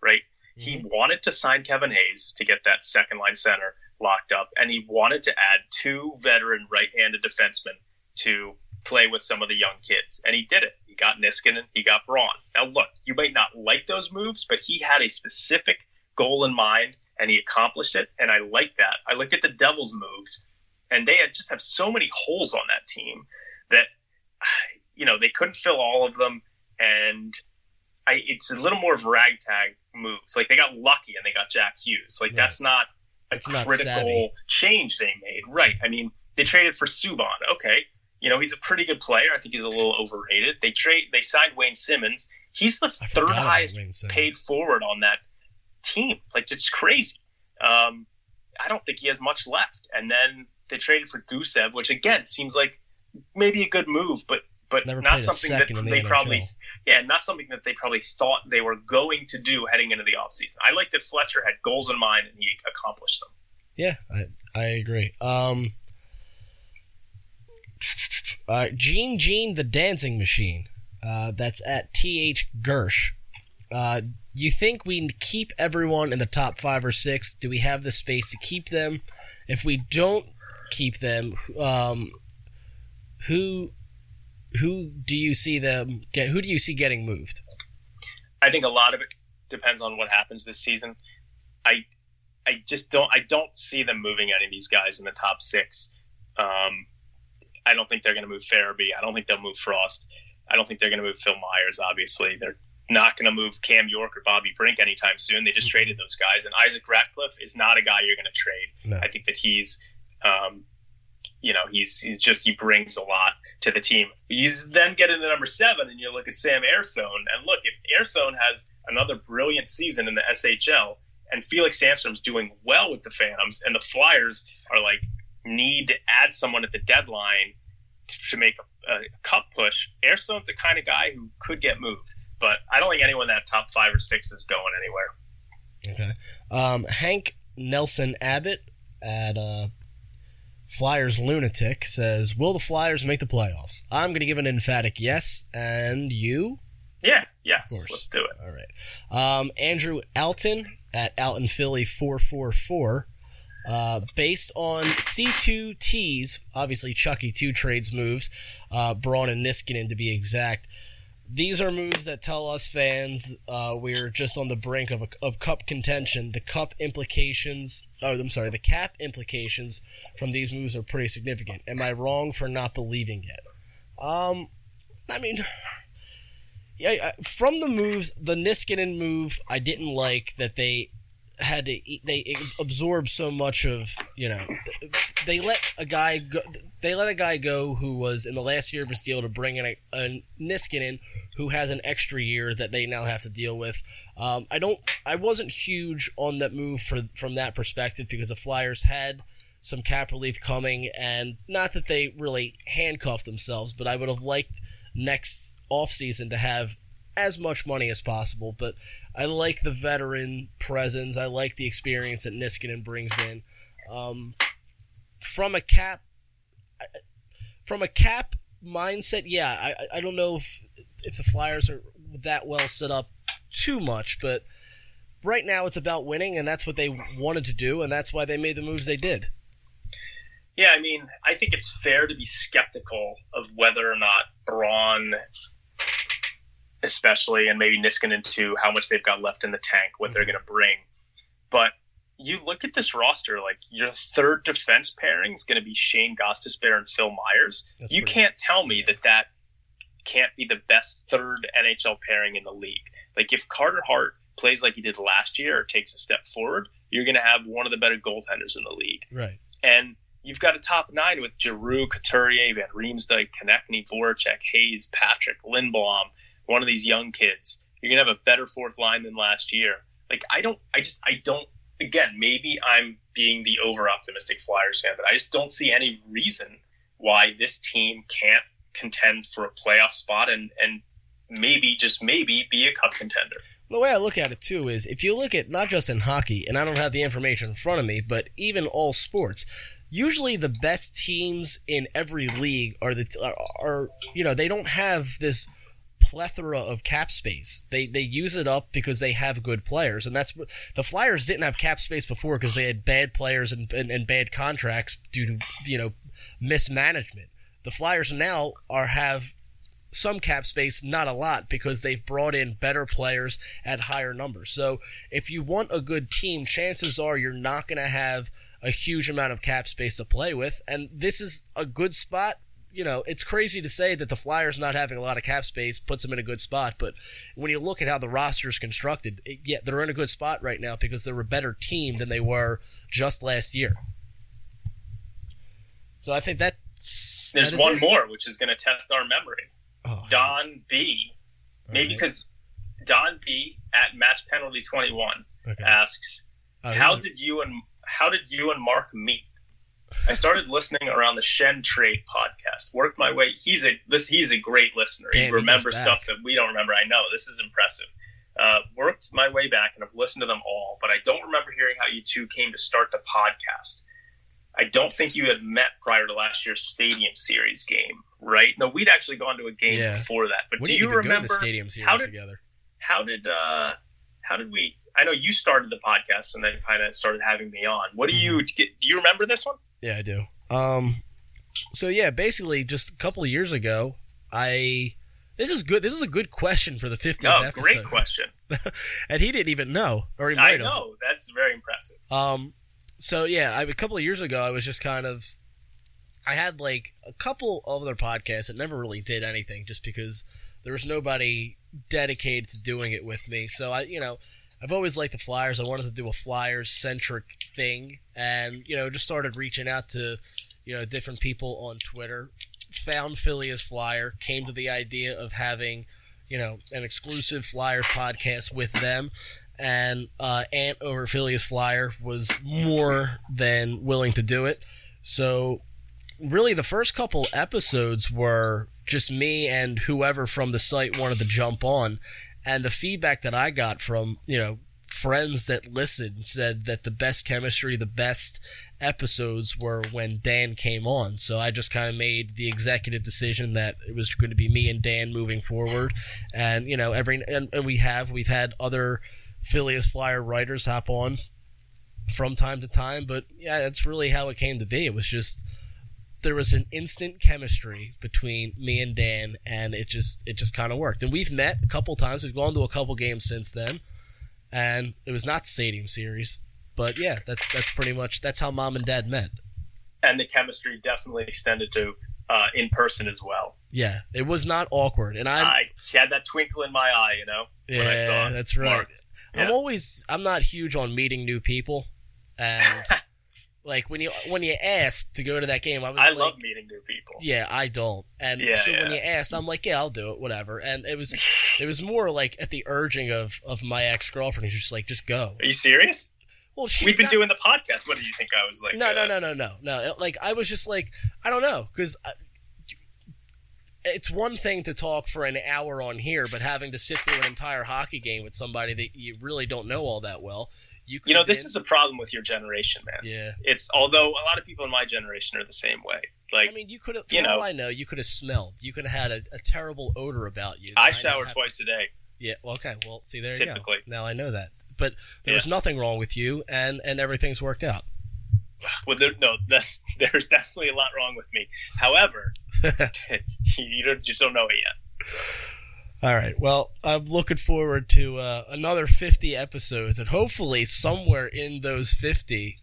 right? He mm-hmm. wanted to sign Kevin Hayes to get that second line center locked up, and he wanted to add two veteran right handed defensemen to play with some of the young kids. And he did it. Got Niskanen, he got Braun. Now, look, you might not like those moves, but he had a specific goal in mind and he accomplished it. And I like that. I look at the Devils' moves, and they had just have so many holes on that team that, you know, they couldn't fill all of them. And I, it's a little more of ragtag moves. Like they got lucky and they got Jack Hughes. Like Right. that's not a It's critical savvy. change they made. Right. I mean, they traded for Subban. Okay. You know, he's a pretty good player. I think he's a little overrated. They trade they signed Wayne Simmonds. He's the I third highest paid forward on that team. Like it's crazy. Um, I don't think he has much left. And then they traded for Gusev, which again seems like maybe a good move, but but Never not something that the they NHL. probably yeah, not something that they probably thought they were going to do heading into the offseason. I like that Fletcher had goals in mind and he accomplished them. Yeah, I, I agree. Um, Uh, Gene Gene the Dancing Machine. Uh, that's at TH Gersh. Uh, you think we keep everyone in the top five or six? Do we have the space to keep them? If we don't keep them, um, who who do you see them get? Who do you see getting moved? I think a lot of it depends on what happens this season. I I just don't I don't see them moving any of these guys in the top six. Um, I don't think they're going to move Farabee. I don't think they'll move Frost. I don't think they're going to move Phil Myers. Obviously, they're not going to move Cam York or Bobby Brink anytime soon. They just mm-hmm. traded those guys, and Isaac Ratcliffe is not a guy you're going to trade. No. I think that he's, um, you know, he's, he's, just he brings a lot to the team. You then get into number seven, and you look at Sam Ersson, and look if Ersson has another brilliant season in the SHL, and Felix Sandstrom's doing well with the Phantoms, and the Flyers are like need to add someone at the deadline to make a, a cup push. Ersson's the kind of guy who could get moved but I don't think anyone that top five or six is going anywhere. Okay. Um, Hank Nelson Abbott at uh, Flyers Lunatic says, "Will the Flyers make the playoffs?" I'm going to give an emphatic yes, and you? Yeah, yes. Of course. Let's do it. All right. Um, Andrew Alton at Alton Philly four four four. Uh, based on C2T's, obviously Chucky 2 trades moves, uh, Braun and Niskanen to be exact these are moves that tell us fans uh, we're just on the brink of, a, of cup contention. The cup implications, oh, I'm sorry, the cap implications from these moves are pretty significant. Am I wrong for not believing it? Um, I mean, yeah, from the moves, the Niskanen move, I didn't like that they had to eat, they absorb so much of you know they let a guy go they let a guy go who was in the last year of his deal to bring in a, a Niskanen who has an extra year that they now have to deal with. Um, I don't I wasn't huge on that move for from that perspective because the Flyers had some cap relief coming and not that they really handcuffed themselves, but I would have liked next offseason to have as much money as possible, but I like the veteran presence. I like the experience that Niskanen brings in. Um, from a cap, from a cap mindset, yeah, I, I don't know if if the Flyers are that well set up too much, but right now it's about winning, and that's what they wanted to do, and that's why they made the moves they did. Yeah, I mean, I think it's fair to be skeptical of whether or not Braun especially, and maybe Niskanen too, how much they've got left in the tank, what they're mm-hmm. going to bring. But you look at this roster, like your third defense pairing is going to be Shane Gostisbehere and Phil Myers. That's you can't tell me that that can't be the best third NHL pairing in the league. Like if Carter Hart plays like he did last year or takes a step forward, you're going to have one of the better goaltenders in the league. Right. And you've got a top nine with Giroux, Couturier, Van Riemsdyk, Konecny, Voracek, Hayes, Patrick, Lindblom, one of these young kids. You're gonna have a better fourth line than last year. Like I don't, I just, I don't. Again, maybe I'm being the over optimistic Flyers fan, but I just don't see any reason why this team can't contend for a playoff spot and and maybe just maybe be a cup contender. The way I look at it too is if you look at not just in hockey, and I don't have the information in front of me, but even all sports, usually the best teams in every league are the are, are you know they don't have this plethora of cap space. They they use it up because they have good players, and that's the Flyers didn't have cap space before because they had bad players and, and, and bad contracts due to you know mismanagement. The Flyers now are have some cap space, not a lot, because they've brought in better players at higher numbers. So if you want a good team, chances are you're not going to have a huge amount of cap space to play with, and this is a good spot you know, it's crazy to say that the Flyers not having a lot of cap space puts them in a good spot, but when you look at how the roster is constructed, it, yeah, they're in a good spot right now because they're a better team than they were just last year. So I think that's there's that one it. more which is going to test our memory. Oh, Don B, maybe because right. Don B at match penalty twenty one okay. asks, oh, "How did you and how did you and Mark meet?" I started listening around the Shen Trade podcast. Worked my way. He's a this. He's a great listener. Damn, he remembers stuff that we don't remember. I know this is impressive. Uh, worked my way back and I've listened to them all, but I don't remember hearing how you two came to start the podcast. I don't think you had met prior to last year's Stadium Series game. right? No, we'd actually gone to a game Yeah. before that. But We do you even go to remember the stadium series how did together. how did uh how did we? I know you started the podcast and then kind of started having me on. What do you Mm-hmm. get? Do you remember this one? Yeah, I do. Um, so yeah, basically, just a couple of years ago, I this is good. This is a good question for the 50th Oh, episode. great question. and he didn't even know, or he I might have. know that's very impressive. Um, so yeah, I, a couple of years ago, I was just kind of, I had like a couple other podcasts that never really did anything, just because there was nobody dedicated to doing it with me. So I, you know, I've always liked the Flyers. I wanted to do a Flyers centric thing, and you know, just started reaching out to, you know, different people on Twitter. Found Philly as Flyer, came to the idea of having, you know, an exclusive Flyers podcast with them and uh, Ant over Phileas Flyer was more than willing to do it. So, really, the first couple episodes were just me and whoever from the site wanted to jump on, and the feedback that I got from you know friends that listened said that the best chemistry, the best episodes were when Dan came on. So I just kind of made the executive decision that it was going to be me and Dan moving forward, and you know every and, and we have we've had other Phileas Flyer writers hop on from time to time, but yeah, that's really how it came to be. It was just there was an instant chemistry between me and Dan, and it just it just kind of worked. And we've met a couple times. We've gone to a couple games since then, and it was not the stadium series, but yeah, that's that's pretty much that's how mom and dad met. And the chemistry definitely extended to uh, in person as well. Yeah, it was not awkward, and I'm I had that twinkle in my eye, you know. when I yeah, saw that's right. Mark. I'm always I'm not huge on meeting new people, and like when you when you asked to go to that game, I was I like, love meeting new people. Yeah, I don't. And Yeah, so when you asked, I'm like, yeah, I'll do it, whatever. And it was it was more like at the urging of of my ex girlfriend, who's just like, just go. Are you serious? Well, she We've been got- doing the podcast. What do you think I was like? no, uh, no, no, no, no, no. Like I was just like, I don't know, because it's one thing to talk for an hour on here, but having to sit through an entire hockey game with somebody that you really don't know all that well, you You know, this is a problem with your generation, man. yeah. It's although a lot of people in my generation are the same way. Like I mean, you could have. You know- all I know, you could have smelled. You could have had a, a terrible odor about you. I that shower twice to a day. Yeah. Well, okay. Well, see, there you Typically. go. Now I know that. But there was nothing wrong with you, and and everything's worked out. Well, there, no, that's, there's definitely a lot wrong with me. However, you don't, just don't know it yet. All right. Well, I'm looking forward to uh, another 50 episodes, and hopefully somewhere in those 50,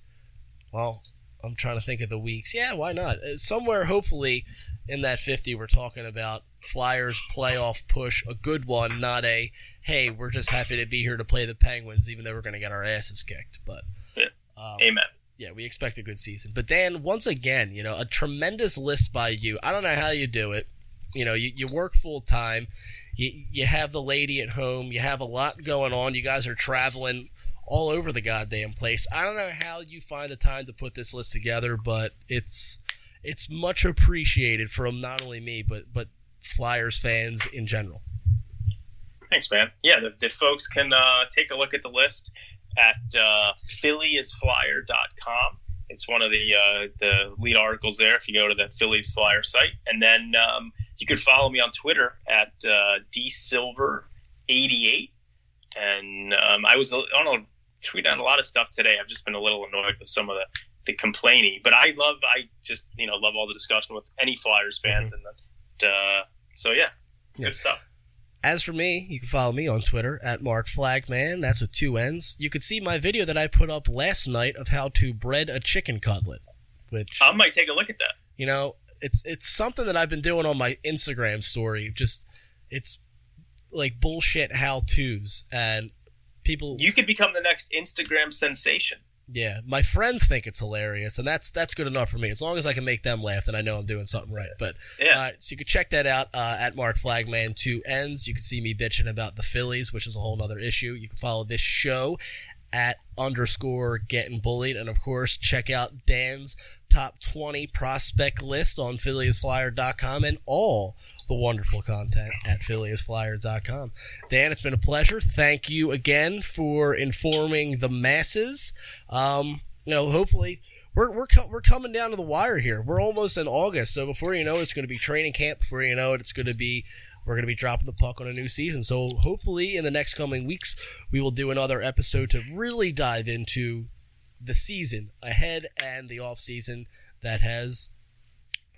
well, I'm trying to think of the weeks. Yeah, why not? Uh, Somewhere, hopefully, in that 50, we're talking about Flyers playoff push, a good one, not a hey, we're just happy to be here to play the Penguins, even though we're going to get our asses kicked. But Yeah. um, Amen. yeah, we expect a good season. But Dan, once again, you know, a tremendous list by you. I don't know how you do it. You know, you, you work full time. You, you have the lady at home. You have a lot going on. You guys are traveling all over the goddamn place. I don't know how you find the time to put this list together, but it's it's much appreciated from not only me but but Flyers fans in general. Thanks, man. Yeah, the, the folks can uh, take a look at the list at uh, phillyisflyer.com. It's one of the uh, the lead articles there if you go to the Phillies Flyer site. And then um, you can follow me on Twitter at uh, dsilver88. And um, I was on a tweet on a lot of stuff today. I've just been a little annoyed with some of the, the complaining, but I love, I just, you know, love all the discussion with any Flyers fans. And uh, so, yeah, Yeah. good stuff. As for me, you can follow me on Twitter at Mark Flagman. That's with two N's. You could see my video that I put up last night of how to bread a chicken cutlet, which I might take a look at that. you know it's it's something that I've been doing on my Instagram story. Just it's like bullshit how tos and people. You could become the next Instagram sensation. yeah, my friends think it's hilarious, and that's that's good enough for me. As long as I can make them laugh, then I know I'm doing something right. But Yeah. uh, so you can check that out uh, at Mark Flagman two ends. You can see me bitching about the Phillies, which is a whole other issue. You can follow this show at underscore getting bullied, and of course check out Dan's top 20 prospect list on PhilliesFlyer.com and all the wonderful content at PhilliesFlyer.com. Dan, it's been a pleasure. Thank you again for informing the masses. Um, you know, hopefully we're we're co- we're coming down to the wire here. We're almost in August, so before you know it, it's going to be training camp. Before you know it, it's going to be we're going to be dropping the puck on a new season. So hopefully, in the next coming weeks, we will do another episode to really dive into the season ahead and the off season that has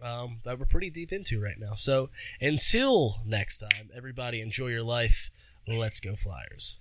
um, that we're pretty deep into right now. So until next time, everybody enjoy your life. Let's go Flyers.